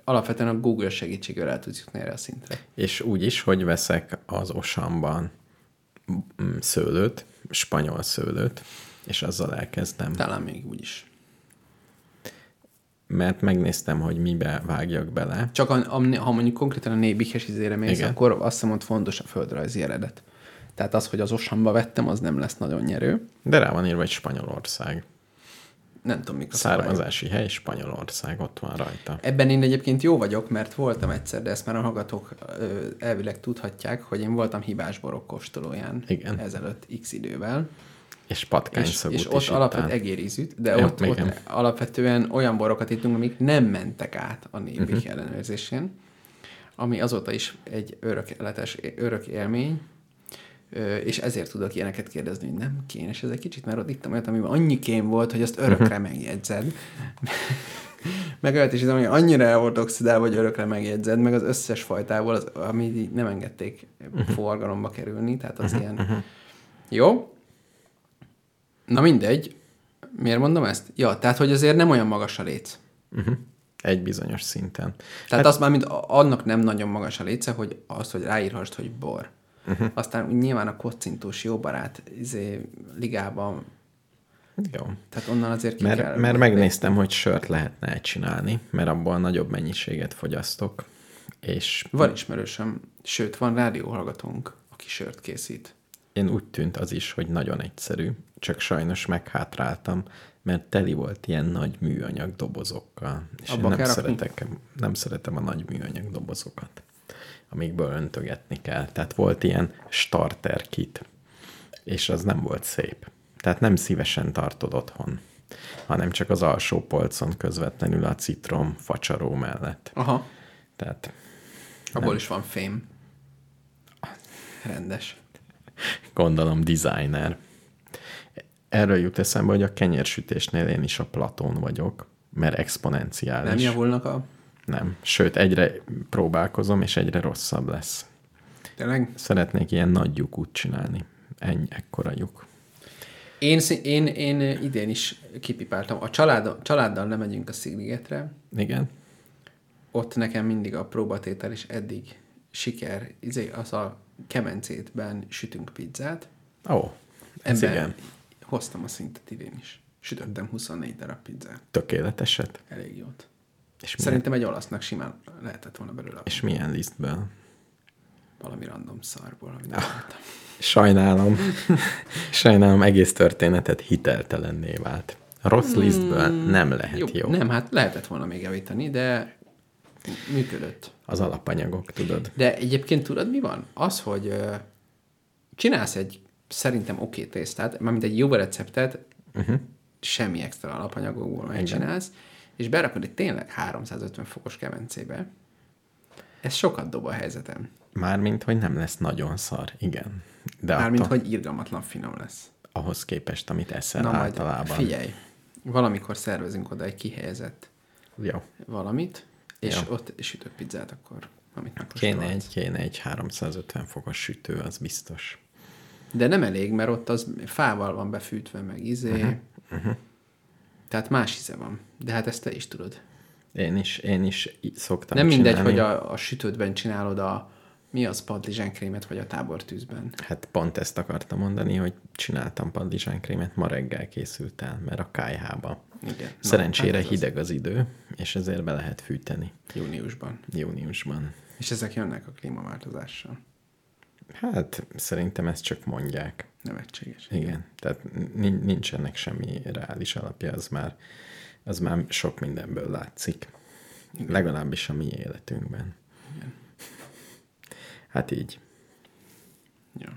alapvetően a Google segítségével el tudsz jutni erre a szintre. És úgy is, hogy veszek az osamban mm, szőlőt, spanyol szőlőt, és azzal elkezdem. Talán még úgy is. Mert megnéztem, hogy mibe vágjak bele. Csak a, a, ha mondjuk konkrétan a nébihes izére mész, Igen. akkor azt hiszem, fontos a földrajzi eredet. Tehát az, hogy az osamba vettem, az nem lesz nagyon nyerő. De rá van írva, hogy Spanyolország. Nem tudom, mik a szabályok. Származási hely Spanyolország, ott van rajta. Ebben én egyébként jó vagyok, mert voltam egyszer, de ezt már a hallgatók elvileg tudhatják, hogy én voltam hibás borok kóstolóján Igen. ezelőtt x idővel. És patkány És, és is ott ittál. alapvetően egérízűt, de Ja, ott, ott igen. alapvetően olyan borokat ittunk, amik nem mentek át a nébik Mhm. uh-huh. ellenőrzésén, ami azóta is egy örök, életes, örök élmény, és ezért tudok ilyeneket kérdezni, hogy nem kénes ez egy kicsit, mert ott ittam olyat, amiben annyi kém volt, hogy azt örökre Mhm. megjegyzed. meg olyat is hogy annyira el volt oxidálva, hogy örökre megjegyzed, meg az összes fajtából, az, ami nem engedték Mhm. forgalomba kerülni, tehát az ilyen... Jó? Na mindegy. Miért mondom ezt? Ja, tehát, hogy azért nem olyan magas a léc. Uh-huh. Egy bizonyos szinten. Tehát hát, az már, mint annak nem nagyon magas a léce, hogy az, hogy ráírhast, hogy bor. Uh-huh. Aztán nyilván a kocintós jó barát izé, ligában, Jó. tehát onnan azért ki kell... Mert, mert megnéztem, hogy sört lehetne csinálni, mert abból nagyobb mennyiséget fogyasztok. És Van ismerősöm, sőt, van rádióhallgatónk, aki sört készít. én úgy tűnt az is, hogy nagyon egyszerű, csak sajnos meghátráltam, mert teli volt ilyen nagy műanyag dobozokkal. És Abba én nem szeretek, nem szeretem a nagy műanyag dobozokat, amikből öntögetni kell. Tehát volt ilyen starter kit, és az nem volt szép. Tehát nem szívesen tartod otthon, hanem csak az alsó polcon közvetlenül a citrom facsaró mellett. Aha, Tehát abból is van fém. Rendes. gondolom designer. Erről jut eszembe, hogy a kenyérsütésnél én is a platón vagyok, mert exponenciális. Nem javulnak a... Nem. Sőt, egyre próbálkozom, és egyre rosszabb lesz. Tényleg? Szeretnék ilyen nagy lyukút csinálni. Ennyi, ekkora lyuk. Én, én, én idén is kipipáltam. A család, családdal nem megyünk a Szigligetre. Igen? Ott nekem mindig a próbatétel is eddig siker. Izé, az a kemencétben sütünk pizzát. Ó, ez Ebben igen. Hoztam a szintet idén is. Sütöttem 24 darab pizzát. Tökéleteset. Elég jót. És milyen, Szerintem egy olasznak simán lehetett volna belőle és milyen lisztből? valami random szarból, amit nem láttam. Sajnálom. Sajnálom, egész történetet hiteltelenné vált. Rossz lisztből nem lehet jó. jó. Nem, hát lehetett volna még javítani, de működött. Az alapanyagok, tudod. De egyébként tudod, mi van? Az, hogy ö, csinálsz egy szerintem oké okay tésztát, mármint egy jó receptet, uh-huh. semmi extra alapanyagokból megcsinálsz, és berakod egy tényleg 350 fokos kemencébe, ez sokat dob a helyzetem. Mármint, hogy nem lesz nagyon szar, igen. De Mármint, attól, hogy irgalmatlan finom lesz. ahhoz képest, amit eszel Na majd általában. figyelj, valamikor szervezünk oda egy kihelyezett Jó. valamit, és Jó. ott sütök pizzát akkor, amit Kéne egy, kéne egy 350 fokos sütő, az biztos. De nem elég, mert ott az fával van befűtve, meg izé. Uh-huh. Uh-huh. Tehát más íze van. De hát ezt te is tudod. Én is, én is szoktam nem mindegy, csinálni. hogy a, a sütődben csinálod a mi az padlizsánkrémet, vagy a tábortűzben. Hát pont ezt akartam mondani, hogy csináltam padlizsánkrémet, ma reggel készült el, mert a kájhába. Igen. Szerencsére hát az hideg az idő, és ezért be lehet fűteni Júniusban. júniusban. És ezek jönnek a klímaváltozással. Hát szerintem ezt csak mondják. Nevetséges. Igen, tehát nin- nincsenek semmi reális alapja, az már, az már sok mindenből látszik. Igen. Legalábbis a mi életünkben. Igen. Hát így. Jó.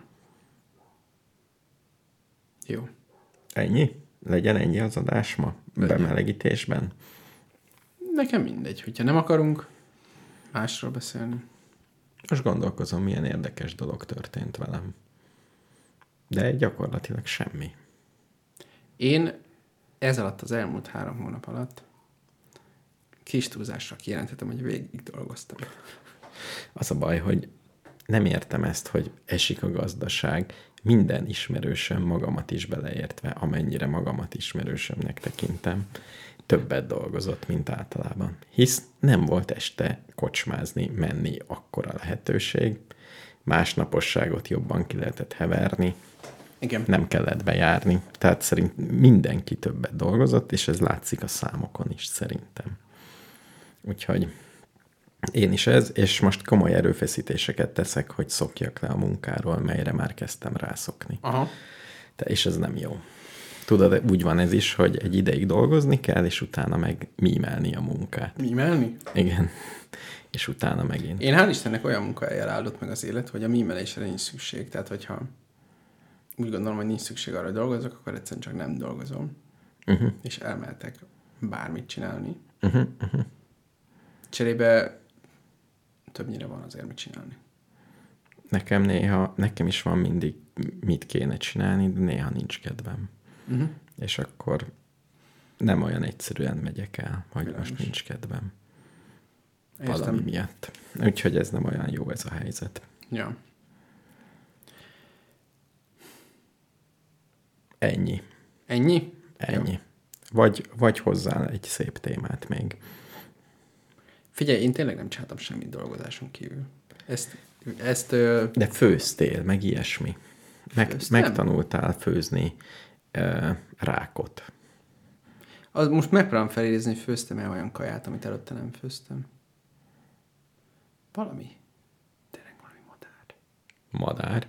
Jó. Ennyi? Legyen ennyi az adás ma? Bemelegítésben? Nekem mindegy, hogyha nem akarunk másról beszélni. Most gondolkozom, milyen érdekes dolog történt velem. De gyakorlatilag semmi. Én ez alatt az elmúlt három hónap alatt kis túlzásra kijelenthetem, hogy végig dolgoztam. Az a baj, hogy nem értem ezt, hogy esik a gazdaság, minden ismerősöm magamat is beleértve, amennyire magamat ismerősömnek tekintem, többet dolgozott, mint általában. Hisz nem volt este kocsmázni, menni akkora lehetőség, másnaposságot jobban ki lehetett heverni, Igen. nem kellett bejárni. Tehát szerint mindenki többet dolgozott, és ez látszik a számokon is szerintem. Úgyhogy én is ez, és most komoly erőfeszítéseket teszek, hogy szokjak le a munkáról, melyre már kezdtem rászokni. Aha. De, és ez nem jó. Tudod, úgy van ez is, hogy egy ideig dolgozni kell, és utána meg mímelni a munkát. Mímelni? Igen. És utána megint. Én hál' Istennek olyan munkahelyen áldott meg az élet, hogy a mímelésre nincs szükség. Tehát, hogyha úgy gondolom, hogy nincs szükség arra, hogy dolgozok, akkor egyszerűen csak nem dolgozom. Uh-huh. És elmehetek bármit csinálni. Uh-huh. Uh-huh. Cserébe többnyire van azért mit csinálni. Nekem néha, nekem is van mindig mit kéne csinálni, de néha nincs kedvem. Uh-huh. És akkor nem olyan egyszerűen megyek el, hogy Világos. most nincs kedvem. Értem. Valami miatt. Úgyhogy ez nem olyan jó ez a helyzet. Ja. Ennyi. Ennyi? Ennyi. Vagy, vagy hozzá egy szép témát még. Figyelj, én tényleg nem csináltam semmit dolgozáson kívül. Ezt, ezt ö, De főztél, meg ilyesmi. Meg, Főztem? megtanultál főzni rákot. az, most megpróbálom felidézni, hogy főztem-e olyan kaját, amit előtte nem főztem. Valami. Tényleg valami madár. Madár.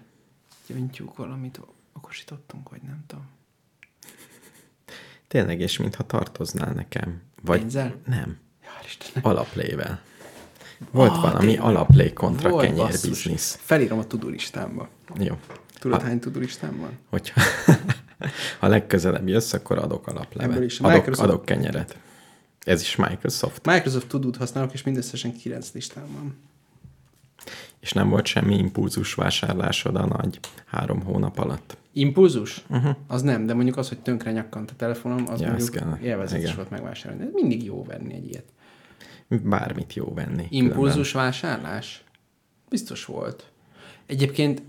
Gyöngytyúk valamit okosítottunk, vagy nem tudom. Tényleg, és mintha tartoznál nekem. Vagy Pénzzel? nem. Istenem. Alaplével. Volt Ah, valami tényleg. alaplé kontra Volt, kenyér basszus. biznisz. Felírom a tudulistámba. Jó. Tudod, Ha- hány tudulistám van? Hogyha ha legközelebb jössz, akkor adok alaplevet. Ebből is. Adok, Microsoft- adok kenyeret. Ez is Microsoft. Microsoft tudót használok, és mindösszesen 9 listám van. És nem volt semmi impulzus vásárlásod a nagy három hónap alatt. Impulzus? Uh-huh. Az nem, de mondjuk az, hogy tönkre nyakkant a telefonom, az Ja, mondjuk élvezetes volt megvásárolni. De mindig jó venni egy ilyet. Bármit jó venni. Impulzus vásárlás? Biztos volt. Egyébként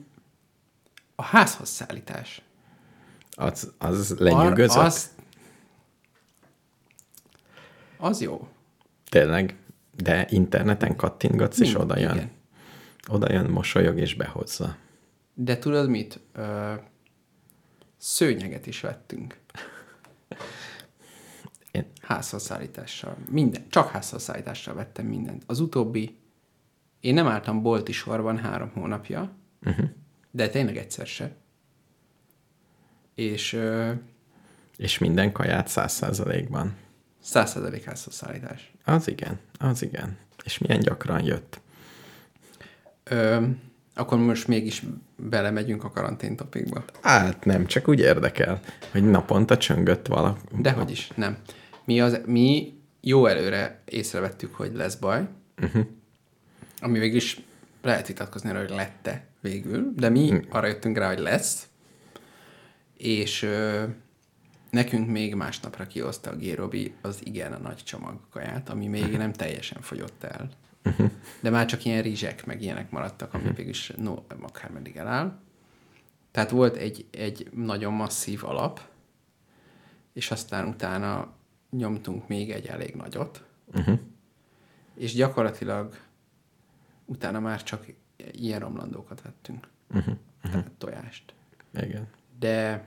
a házhoz szállítás. Az, az lenyűgözött? Ar- Az, az jó. Tényleg. De interneten kattintgatsz, és Mind- oda jön. igen. Oda jön, mosolyog, és behozza. De tudod mit? Ö, szőnyeget is vettünk. Én, Házhozszállítással. Minden. Csak házhozszállítással vettem mindent. Az utóbbi, én nem álltam bolti sorban három hónapja, uh-huh. de tényleg egyszer se. És és minden kaját száz százalékban. 100% házhozszállítás. Az igen, az igen. És milyen gyakran jött? Ö, akkor most mégis belemegyünk a karantén topikba. Hát nem, csak úgy érdekel, hogy naponta csöngött valaki. Dehogy is, nem. Mi, az, mi jó előre észrevettük, hogy lesz baj, uh-huh. ami végül is lehet vitatkozni arra, hogy lette végül, de mi arra jöttünk rá, hogy lesz, és ö, nekünk még másnapra kihozta a Gérobi az igen a nagy csomag kaját, ami még nem teljesen fogyott el. Uh-huh. De már csak ilyen rizsek, meg ilyenek maradtak, ami végül is no, akármeddig eláll. Tehát volt egy, egy nagyon masszív alap, és aztán utána nyomtunk még egy elég nagyot, uh-huh. és gyakorlatilag utána már csak ilyen romlandókat vettünk. Uh-huh. Tehát tojást. Igen. De,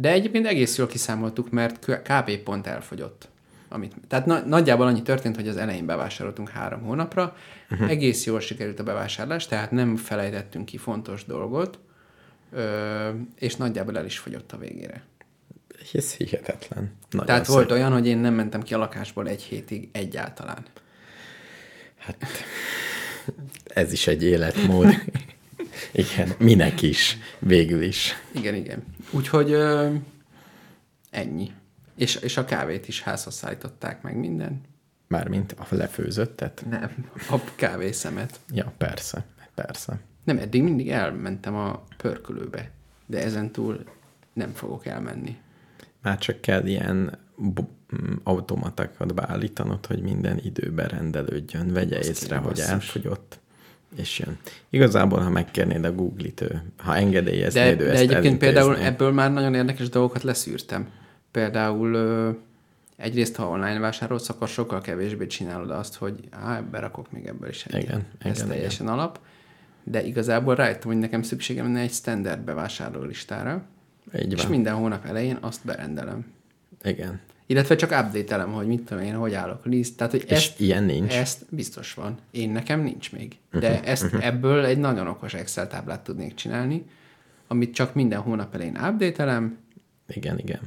de egyébként egész jól kiszámoltuk, mert kb. pont elfogyott. Amit, tehát na, nagyjából annyi történt, hogy az elején bevásároltunk három hónapra, uh-huh. egész jól sikerült a bevásárlás, tehát nem felejtettünk ki fontos dolgot, ö, és nagyjából el is fogyott a végére. Ez hihetetlen. Nagyon Tehát szép. volt olyan, hogy én nem mentem ki a lakásból egy hétig egyáltalán. Ez is egy életmód. igen, minek is, végül is. Igen, igen. Úgyhogy ö, ennyi. És, és a kávét is házhoz szállították meg minden. Mármint a lefőzöttet. Nem, a kávészemet. Ja, persze, persze. Nem, eddig mindig elmentem a pörkölőbe, de ezen túl nem fogok elmenni. Már csak kell ilyen mm, automatákat beállítanod, hogy minden időben rendelődjön, vegye Azt észre, hogy elfogyott, és jön. Igazából, ha megkérnéd a Google-it, ha engedélyeznéd, De, ő de ezt egyébként például elintézné. ebből már nagyon érdekes dolgokat leszűrtem. Például egyrészt, ha online vásárolsz, akkor sokkal kevésbé csinálod azt, hogy á, berakok még ebből is egyet. Igen, Ez igen, teljesen alap. de igazából rájöttem, hogy nekem szükségem lenne egy standard bevásárló listára, Így és van. minden hónap elején azt berendelem. Igen. Illetve csak update-elem, hogy mit tudom én, hogy állok list. Tehát, hogy És ezt, ilyen nincs. ezt biztos van. Én nekem nincs még. De ezt ebből egy nagyon okos Excel táblát tudnék csinálni, amit csak minden hónap elején update-elem, Igen, igen.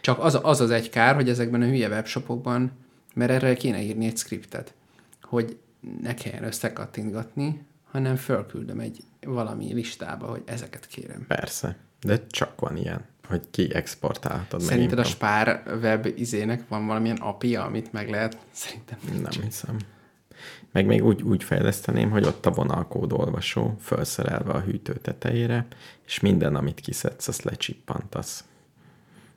csak az, az az egy kár, hogy ezekben a hülye webshopokban, mert erre kéne írni egy scriptet, hogy ne kelljen összekattintgatni, hanem fölküldöm egy valami listába, hogy ezeket kérem. Persze. De csak van ilyen, hogy ki exportálhatod Szerinted a. Spár web izének van valamilyen API, amit meg lehet? Szerintem nincs. Nem hiszem. Meg még úgy, úgy fejleszteném, hogy ott a vonalkód olvasó felszerelve a hűtő tetejére, és minden, amit kiszedsz, azt lecsippantasz.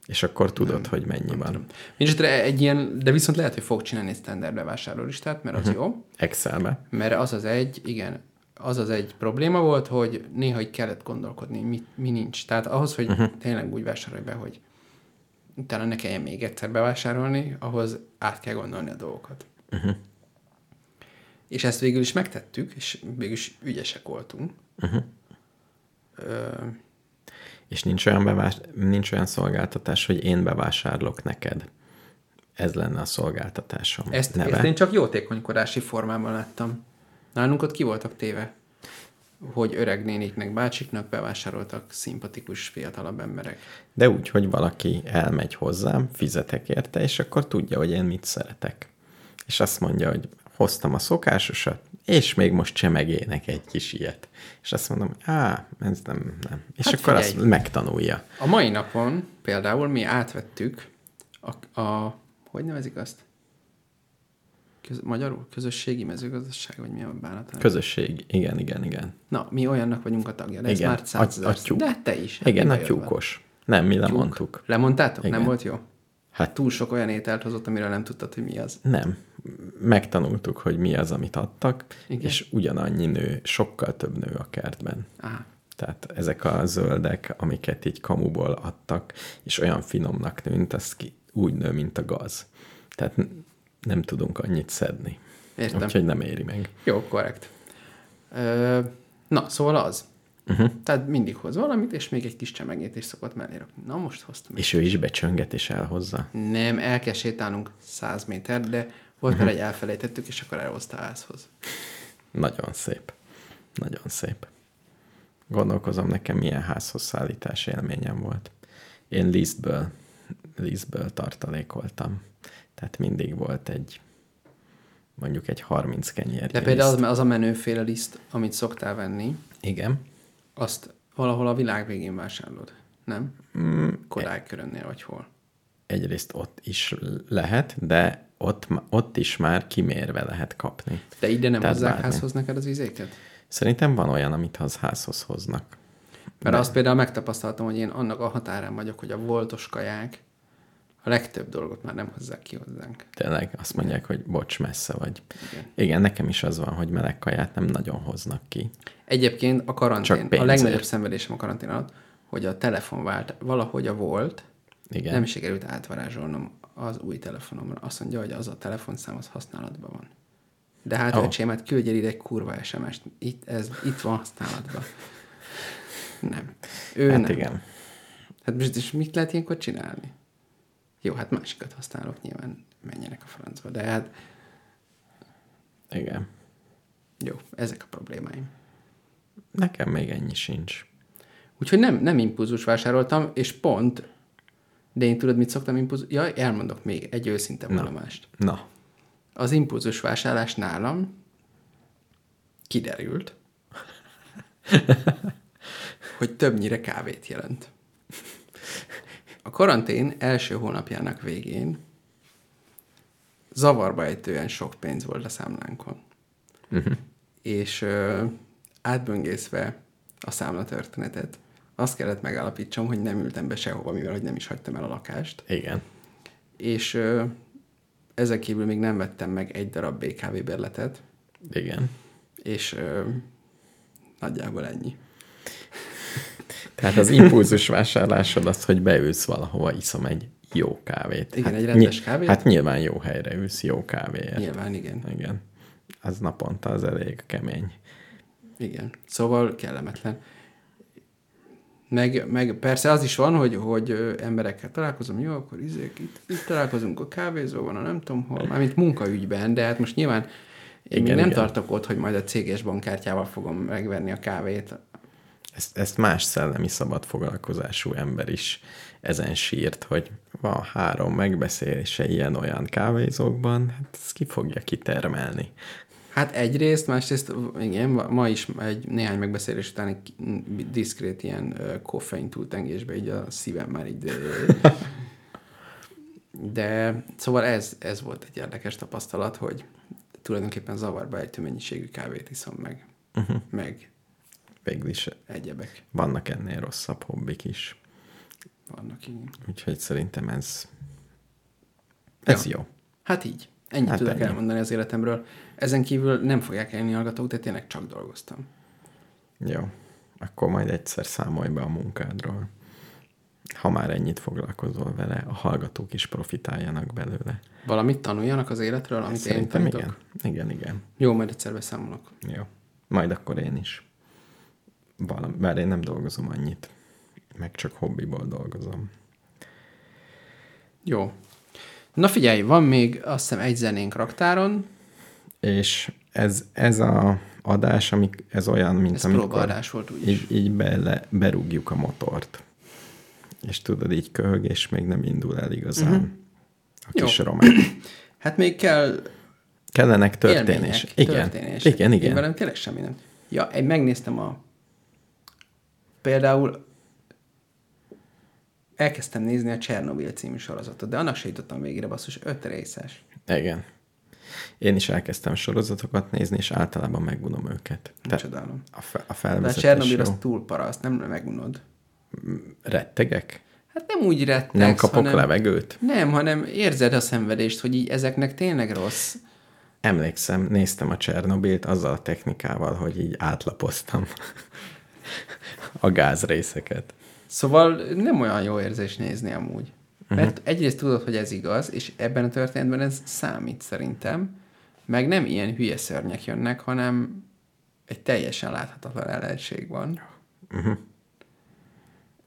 És akkor tudod, hogy mennyi van. Mindesetre egy ilyen, de viszont lehet, hogy fog csinálni egy standard bevásárlólistát, mert az Mhm. jó, Excelbe. mert az az egy, igen, az az egy probléma volt, hogy néha így kellett gondolkodni, mi, mi nincs. Tehát ahhoz, hogy uh-huh. tényleg úgy vásárolj be, hogy utána ne kelljen még egyszer bevásárolni, ahhoz át kell gondolni a dolgokat. Uh-huh. És ezt végül is megtettük, és végül is ügyesek voltunk. Uh-huh. Ö, És nincs olyan, bevás... nincs olyan szolgáltatás, hogy én bevásárlok neked. Ez lenne a szolgáltatásom ezt, neve. ezt én csak jótékonykodási formában láttam. Nálunk ott ki voltak téve, hogy öreg néniknek, bácsiknak bevásároltak szimpatikus fiatalabb emberek. De úgy, hogy valaki elmegy hozzám, fizetek érte, és akkor tudja, hogy én mit szeretek. És azt mondja, hogy hoztam a szokásosat, és még most csemegének egy kis ilyet. És azt mondom, á, ez nem, nem. És Hát akkor figyelj. azt megtanulja. A mai napon például mi átvettük a, a hogy nevezik azt? Köz, magyarul? Közösségi mezőgazdaság, vagy mi a bánat? Közösség, igen, igen, igen. Na, mi olyannak vagyunk a tagja, de ez Igen, már a- százezer. tyúk. De te is. hát igen, a tyúkos. Nem, mi lemondtuk. Lemondtátok? Igen. Nem volt jó? Hát Túl sok olyan ételt hozott, amiről nem tudtad, hogy mi az. nem. Megtanultuk, hogy mi az, amit adtak, Igen. és ugyanannyi nő, sokkal több nő a kertben. Á, Tehát ezek a zöldek, amiket így kamuból adtak, és olyan finomnak tűnt, az ki úgy nő, mint a gaz. Tehát nem tudunk annyit szedni. Értem. Úgyhogy nem éri meg. jó, korrekt. Ö, na, szóval az. Uh-huh. Tehát mindig hoz valamit, és még egy kis csemegét is szokott mellé rakni. Na, most hoztam. És ő is becsönget és elhozza. Nem, el kell sétálnunk 100 méter, de volt uh-huh. egy elfelejtettük, és akkor elhozta házhoz. Nagyon szép. Nagyon szép. Gondolkozom, nekem milyen házhoz szállítás élményem volt. Én lisztből, lisztből tartalékoltam. Tehát mindig volt egy, mondjuk egy 30 kenyér. De például az, az a menőféle liszt, amit szoktál venni, Igen. azt valahol a világ végén vásárolod, nem? Mm, Kodály körönnél, vagy hol. egyrészt ott is lehet, de ott, ott is már kimérve lehet kapni. De ide nem Tehát hozzák bármi. házhoz neked az izéket? Szerintem van olyan, amit az házhoz hoznak. Mert azt például megtapasztaltam, hogy én annak a határán vagyok, hogy a voltos kaják a legtöbb dolgot már nem hozzák ki hozzánk. Tényleg azt mondják, hogy bocs, messze vagy. Igen. Igen, nekem is az van, hogy meleg kaját nem nagyon hoznak ki. Egyébként a karantén, a legnagyobb szenvedésem a karantén alatt, hogy a telefon vált, valahogy a volt, Igen. nem sikerült átvarázsolnom az új telefonomra. Azt mondja, hogy az a telefonszám az használatban van. De hát, oh. öcsém, hát küldjél ide egy kurva SMS-t. Itt, ez, itt van használatban. Nem. Ő Hát nem. igen. Hát most és mit lehet ilyenkor csinálni? Jó, hát másikat használok nyilván, menjenek a francba, de hát Igen. jó, ezek a problémáim. Nekem még ennyi sincs. Úgyhogy nem, nem impulzus vásároltam, és pont, de én tudod, mit szoktam impulzus... Ja, elmondok még egy őszinte vallomást. Na, Az impulzus vásárlás nálam kiderült, hogy többnyire kávét jelent. A karantén első hónapjának végén zavarba ejtően sok pénz volt a számlánkon. Uh-huh. És ö, átböngészve a számlatörténetet, azt kellett megállapítsam, hogy nem ültem be sehova, mivel hogy nem is hagytam el a lakást. igen. És ö, ezek kívül még nem vettem meg egy darab BKV bérletet, Igen. és ö, nagyjából ennyi. Tehát az impulzus vásárlásod az, hogy beülsz valahova, iszom egy jó kávét. Igen, hát egy rendes ny- kávét. Hát nyilván jó helyre ülsz jó kávéért. Nyilván igen. Igen. Az naponta az elég kemény. Igen. Szóval kellemetlen. Meg, meg persze az is van, hogy, hogy emberekkel találkozom, jó, akkor izék, itt, itt találkozunk a kávézóban, a nem tudom hol, mármint munkaügyben, de hát most nyilván én igen, még nem igen. tartok ott, hogy majd a céges bankkártyával fogom megvenni a kávét. Ezt, ezt más szellemi szabad foglalkozású ember is ezen sírt, hogy van három megbeszélése ilyen-olyan kávézókban, hát ezt ki fogja kitermelni. Hát egyrészt, másrészt igen, ma- is egy néhány megbeszélés után egy diszkrét ilyen koffein túltengésbe, így a szívem már így... De szóval ez, ez volt egy érdekes tapasztalat, hogy tulajdonképpen zavarba egy mennyiségű kávét iszom meg, uh-huh. meg Végül is egyebek vannak ennél rosszabb hobbik is. vannak. Igen. Úgyhogy szerintem ez, ez Ja. jó. Hát így. Ennyit Hát tudok ennyi. elmondani az életemről. Ezen kívül nem fogják elni hallgatók, de tényleg csak dolgoztam. Jó. Akkor majd egyszer számolj be a munkádról. Ha már ennyit foglalkozol vele, a hallgatók is profitáljanak belőle. Valamit tanuljanak az életről, amit én Szerintem tanítok? igen. Igen, igen. Jó, majd egyszer beszámolok. Jó. Majd akkor én is. Valami, bár én nem dolgozom annyit. Meg csak hobbiból dolgozom. Jó. Na figyelj, van még azt hiszem egy zenénk raktáron, És ez, ez a adás, amik, ez olyan, mint ez amikor próbaadás volt úgyis. így, így bele, berúgjuk a motort. És tudod, így köhög, és még nem indul el igazán uh-huh. a kis Jó. román. Hát még kell Kellenek történés. élmények, Igen. történések. igen, Én igen. velem tényleg semmi nem. Ja, én megnéztem a... Például elkezdtem nézni a Csernobyl című sorozatot, de annak se jutottam végére, basszus, öt részes. Igen. Én is elkezdtem sorozatokat nézni, és általában megunom őket. Nem csodálom. a, fe, a De a felvezetés jó. az túl para, azt nem megunod. Rettegek? Hát nem úgy rettegsz, Nem kapok hanem... levegőt? Nem, hanem érzed a szenvedést, hogy így ezeknek tényleg rossz. Emlékszem, néztem a Csernobilt azzal a technikával, hogy így átlapoztam a gázrészeket. Szóval nem olyan jó érzés nézni amúgy. Mert uh-huh. egyrészt tudod, hogy ez igaz, és ebben a történetben ez számít szerintem, meg nem ilyen hülye szörnyek jönnek, hanem egy teljesen láthatatlan ellenség van.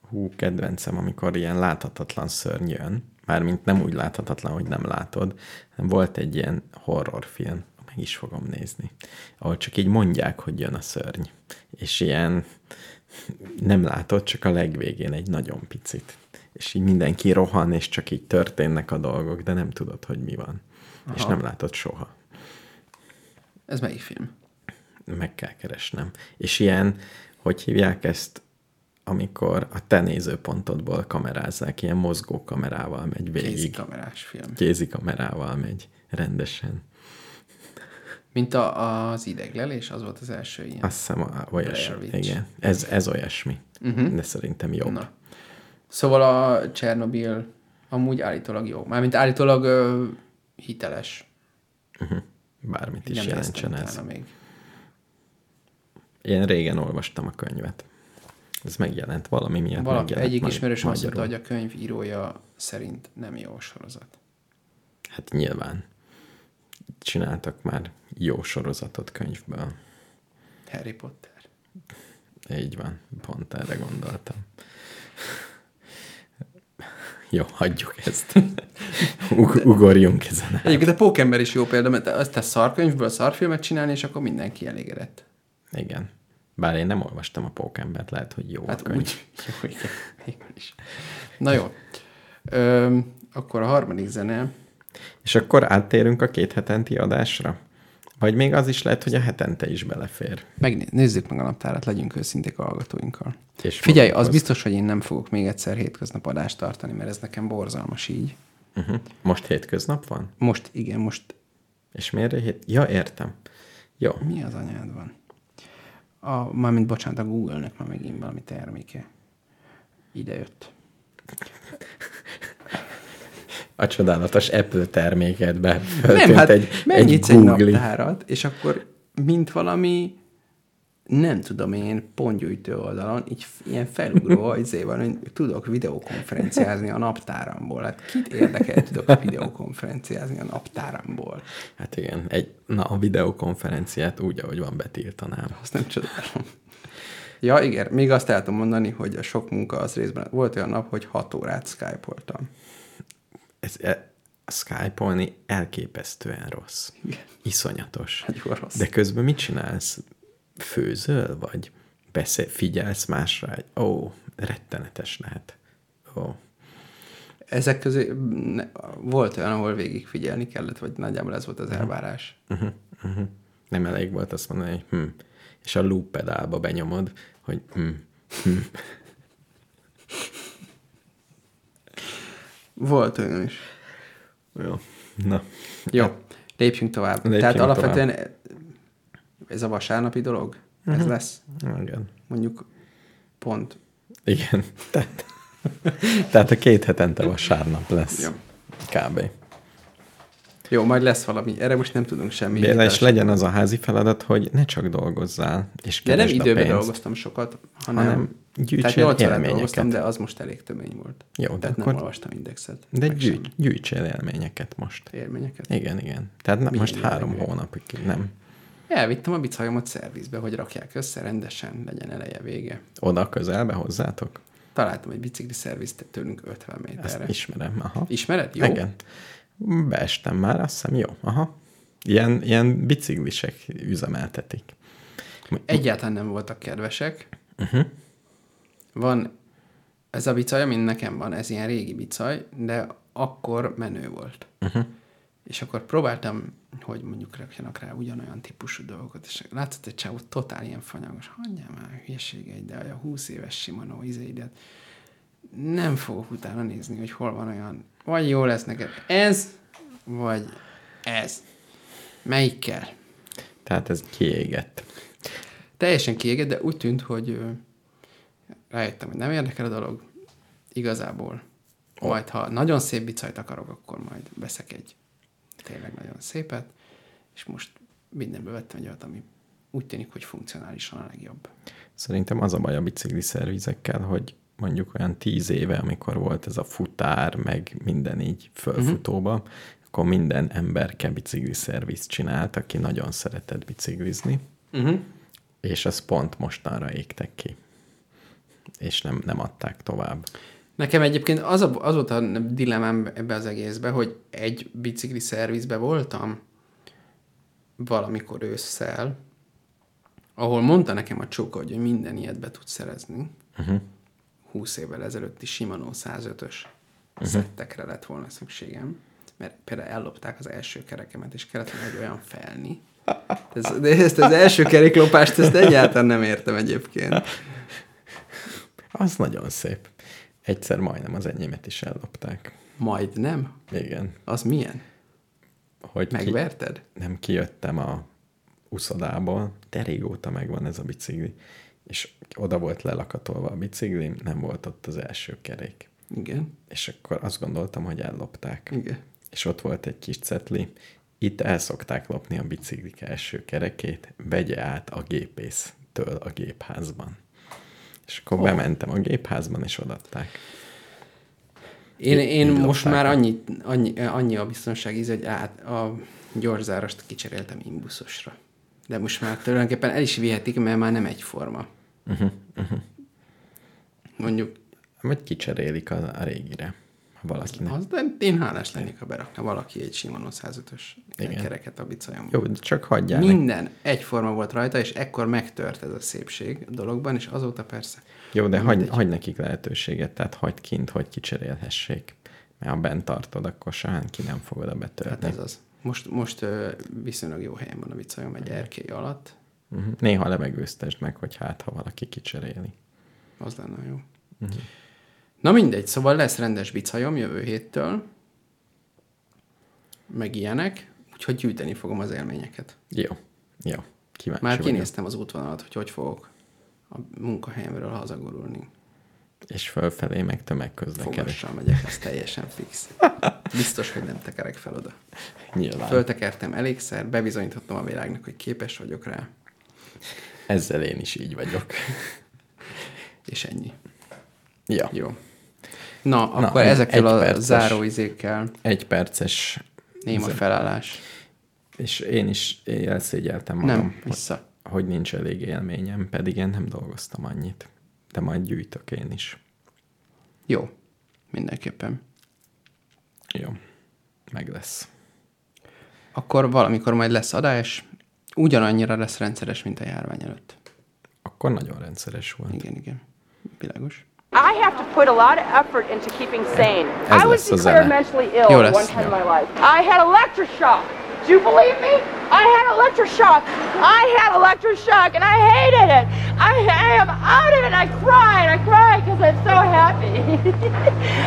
Hú, kedvencem, amikor ilyen láthatatlan szörny jön. Mármint nem úgy láthatatlan, hogy nem látod. Volt egy ilyen horrorfilm, meg is fogom nézni, ahol csak így mondják, hogy jön a szörny. És ilyen nem látod, csak a legvégén egy nagyon picit. És így mindenki rohan, és csak így történnek a dolgok, de nem tudod, hogy mi van. Aha. És nem látod soha. Ez melyik film? meg kell keresnem. És ilyen, hogy hívják ezt, amikor a te nézőpontodból kamerázzák, ilyen mozgó kamerával megy végig. Kézikamerás film. Kézi kamerával megy rendesen. Mint a, az ideglelés, az volt az első ilyen. Azt hiszem, olyasmi. Igen, ez, ez olyasmi. Uh-huh. De szerintem jobb. Na. Szóval a Csernobyl amúgy állítólag jó. Mármint állítólag ö, hiteles. Bármit is Nem jelentsen ez. még. Én régen olvastam a könyvet. Ez megjelent valami miatt. Valaki, megjelent egyik ismerős azt mondta, hogy a könyv írója szerint nem jó a sorozat. Hát nyilván. Csináltak már jó sorozatot könyvből. Harry Potter. Így van, pont erre gondoltam. Jó, hagyjuk ezt. Ug- ugorjunk ezen. át. Egyébként a Pókember is jó példa, mert azt te szarkönyvből szarfilmet csinálni, és akkor mindenki elégedett. Igen. Bár én nem olvastam a pókembert, lehet, hogy jó Hát a könyv. úgy. Jó, igen. Na jó. Ö, akkor a harmadik zene. És akkor áttérünk a két hetenti adásra? Vagy még az is lehet, hogy a hetente is belefér. Megné- nézzük meg a naptárat, legyünk őszinték a hallgatóinkkal. És Figyelj, az biztos, hogy én nem fogok még egyszer hétköznap adást tartani, mert ez nekem borzalmas így. Uh-huh. Most hétköznap van? Most, igen, most És miért hét? Ja, értem. Jó. mi az anyád van? A, mármint bocsánat, a Google-nek már megint valami terméke ide jött. A csodálatos Apple termékedbe Nem, hát egy, megnyitsz egy egy, naptárat, és akkor mint valami nem tudom én, pontgyújtó oldalon, így ilyen felugró izé van, hogy tudok videokonferenciázni a naptáramból. Hát kit érdekel, tudok videokonferenciázni a naptáramból? Hát igen, egy, na a videokonferenciát úgy, ahogy van, betiltanám. Azt nem csodálom. Ja, igen, még azt el tudom mondani, hogy a sok munka az részben volt olyan nap, hogy 6 órát skype-oltam. Ez, e, a Skype-olni elképesztően rossz. Igen. Iszonyatos. Nagyon rossz. De közben mit csinálsz? Főzöl, vagy beszél, figyelsz másra? Egy, ó, rettenetes lehet. Ó, Ezek közé ne, volt olyan, ahol végigfigyelni kellett, vagy nagyjából ez volt az elvárás. uh-huh, uh-huh. Nem elég volt azt mondani, hogy hm. És a loop pedálba benyomod, hogy hm, hm. Volt olyan is. Jó. Na. Jó, lépjünk tovább. Lépjünk Tehát tovább. alapvetően ez a vasárnapi dolog? Ez Mhm. lesz? Igen. Mondjuk pont. Igen. Tehát, tehát a két hetente vasárnap lesz. Jó. Kb. Jó, majd lesz valami. Erre most nem tudunk semmi. Béla, és legyen az a házi feladat, hogy ne csak dolgozzál, és De nem időben dolgoztam sokat, hanem, hanem gyűjtsél tehát 8 órát élményeket. dolgoztam, de az most elég tömény volt. Jó, de tehát akkor- nem olvastam indexet. De sem gyűjtsél élményeket most. élményeket. Igen, igen. Tehát Milyen most három jellegű? hónapig nem. Elvittem a bicajomat szervizbe, hogy rakják össze rendesen, legyen eleje vége. Oda közelbe hozzátok? Találtam egy bicikli szervizt tőlünk 50 Ezt méterre. ismerem. Aha. Ismered? Jó? Igen. Beestem már, azt hiszem, jó. Aha. Ilyen, ilyen biciklisek üzemeltetik. Egyáltalán nem voltak kedvesek. Uh-huh. Van ez a bicaj, ami nekem van, ez ilyen régi bicaj, de akkor menő volt. Uh-huh. És akkor próbáltam, hogy mondjuk rakjanak rá ugyanolyan típusú dolgokat, és látszott egy csávó totál ilyen fanyagos, hagyjál már hülyeségeid, de a 20 éves Shimano izéidet. Nem fogok utána nézni, hogy hol van olyan, vagy jó lesz neked ez, vagy ez. Melyikkel? Tehát ez kiégett. Teljesen kiégett, de úgy tűnt, hogy rájöttem, hogy nem érdekel a dolog. Igazából. Majd, ha nagyon szép bicajt akarok, akkor majd veszek egy tényleg nagyon szépet, és most mindenből vettem egy olyat, ami úgy tűnik, hogy funkcionálisan a legjobb. Szerintem az a baj a bicikli szervizekkel, hogy mondjuk olyan tíz éve, amikor volt ez a futár, meg minden így fölfutóba, uh-huh. akkor minden emberke bicikli szervizt csinált, aki nagyon szeretett biciklizni, Uh-huh. és ez pont mostanra égtek ki. És nem, nem adták tovább. Nekem egyébként az, a, az volt a dilemmám ebbe az egészbe, hogy egy bicikli szervizbe voltam valamikor ősszel, ahol mondta nekem a csóka, hogy minden ilyet be tud szerezni. Uh-huh. 20 évvel ezelőtti Shimano 105-ös uh-huh. szettekre lett volna szükségem, mert például ellopták az első kerekemet, és kellett volna egy olyan felni. Ez, de ezt az első keréklopást, ezt egyáltalán nem értem egyébként. Az nagyon szép. Egyszer majdnem az enyémet is ellopták. Majd nem? Igen. Az milyen? Hogy ki, Megverted? nem kijöttem a uszodából, de régóta megvan ez a bicikli, és oda volt lelakatolva a biciklim, nem volt ott az első kerék. Igen. És akkor azt gondoltam, hogy ellopták. Igen. És ott volt egy kis cetli, itt el szokták lopni a biciklik első kerekét, vegye át a gépésztől a gépházban. És akkor oh. bementem a gépházban, és odaadták. Én, Így- én így most már annyi, annyi, annyi a biztonság íz, hogy át, a gyorzárast kicseréltem imbuszosra. De most már tulajdonképpen el is vihetik, mert már nem egyforma. Uh-huh, uh-huh. Mondjuk, Vagy kicserélik a, a régire, ha valakinek. az, de én hálás lennék, ha berakna valaki egy Shimano 105-ös Igen. kereket a bicajomba. Jó, de csak hagyjál. Minden egyforma volt rajta, és ekkor megtört ez a szépség a dologban, és azóta persze. Jó, de hagy, hagy nekik lehetőséget, tehát hagyd kint, hogy kicserélhessék. Mert ha bent tartod, akkor senki nem fog oda Hát betörni. ez az. Most, most viszonylag jó helyen van a bicajom egy erkély alatt. Uh-huh. Néha levegőztesd meg, hogy hát, ha valaki kicseréli. Az lenne jó. Uh-huh. Na mindegy, szóval lesz rendes bicajom jövő héttől, meg ilyenek, úgyhogy gyűjteni fogom az élményeket. Jó, jó. Kíváncsi Már vagyok. kinéztem az útvonalat, hogy hogy fogok a munkahelyemről hazagurulni. És fölfelé meg tömegközlekedés. Fogassal megyek, ez teljesen fix. Biztos, hogy nem tekerek fel oda. Nyilván. Föltekertem elégszer, bebizonyítottam a világnak, hogy képes vagyok rá. Ezzel én is így vagyok. És ennyi. Ja. Jó. Na, Na, akkor ezekkel a perces. záróizékkel Egy perces, néma felállás. és én is elszégyeltem magam, Nem, hogy, vissza. hogy nincs elég élményem, pedig én nem dolgoztam annyit. De majd gyűjtök én is. Jó. Mindenképpen. Jó. Meg lesz. Akkor valamikor majd lesz adás, ugyanannyira lesz rendszeres, mint a járvány előtt. Akkor nagyon rendszeres volt. Igen, igen. Világos. I have to put a lot of effort into keeping sane. Ez I was a declared mentally ill Jó lesz. one time in my life. I had electroshock. Do you believe me? I had electroshock. I had electroshock and I hated it. I, I am out of it. I cried. I cried because I'm so happy.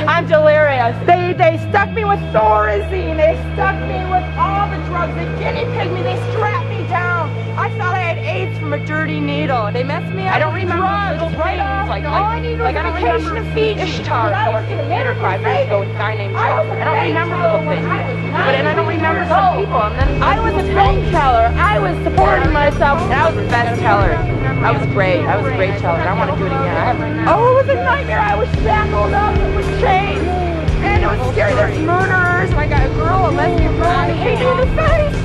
I'm delirious. They they stuck me with Thorazine. They stuck me with all the drugs. They guinea pig me. They strapped. I thought I had AIDS from a dirty needle. They messed me up. I don't remember drugs, little right things. off. Like, All like, I need like was I a remember vacation to Fiji. Ishtar. I in five years ago with a guy named Charles. I don't remember little things. But and I don't remember some people. And then I was a film teller. I was supporting myself. And I was the best teller. I was great. I was a great teller. I want to do it again. I have, oh, it was a nightmare. I was shackled up with chains. And it was scary. There's murderers. And I got a girl, a lesbian girl, and hit me in the face.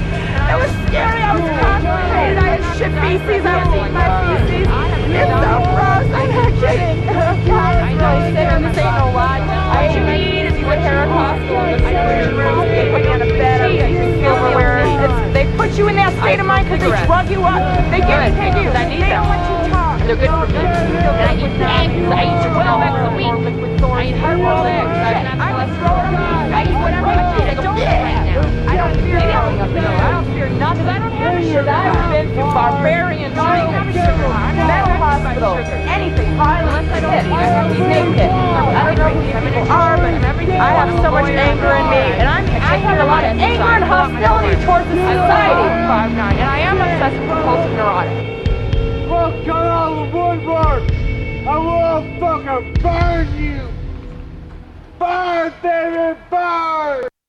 It was scary. I was constipated. I had shit feces. I was eating my feces. It's so gross. I'm not kidding. I know. This ain't no lie. I need to put Heracostal in the surgery room. They put you on a bed. I drink silverware. It's- They put you in that state of mind because they drug you up. They guinea pig you. They don't let you They're for me. And I eat eggs. I eat 12 eggs a week. I eat hard-boiled eggs. I. I eat whatever I can. I don't now. I don't fear the. I don't fear nothing. I don't have sugar. I've been through barbarian treatment. Mental hospital. Anything. Violence. I don't He's naked. I don't know who these people are, but I have so much anger in me. And I'm, I have a lot of anger and hostility towards the society. And I am obsessive compulsive neurotic will come out of the woodwork. I will fucking burn you. Burn, David, burn!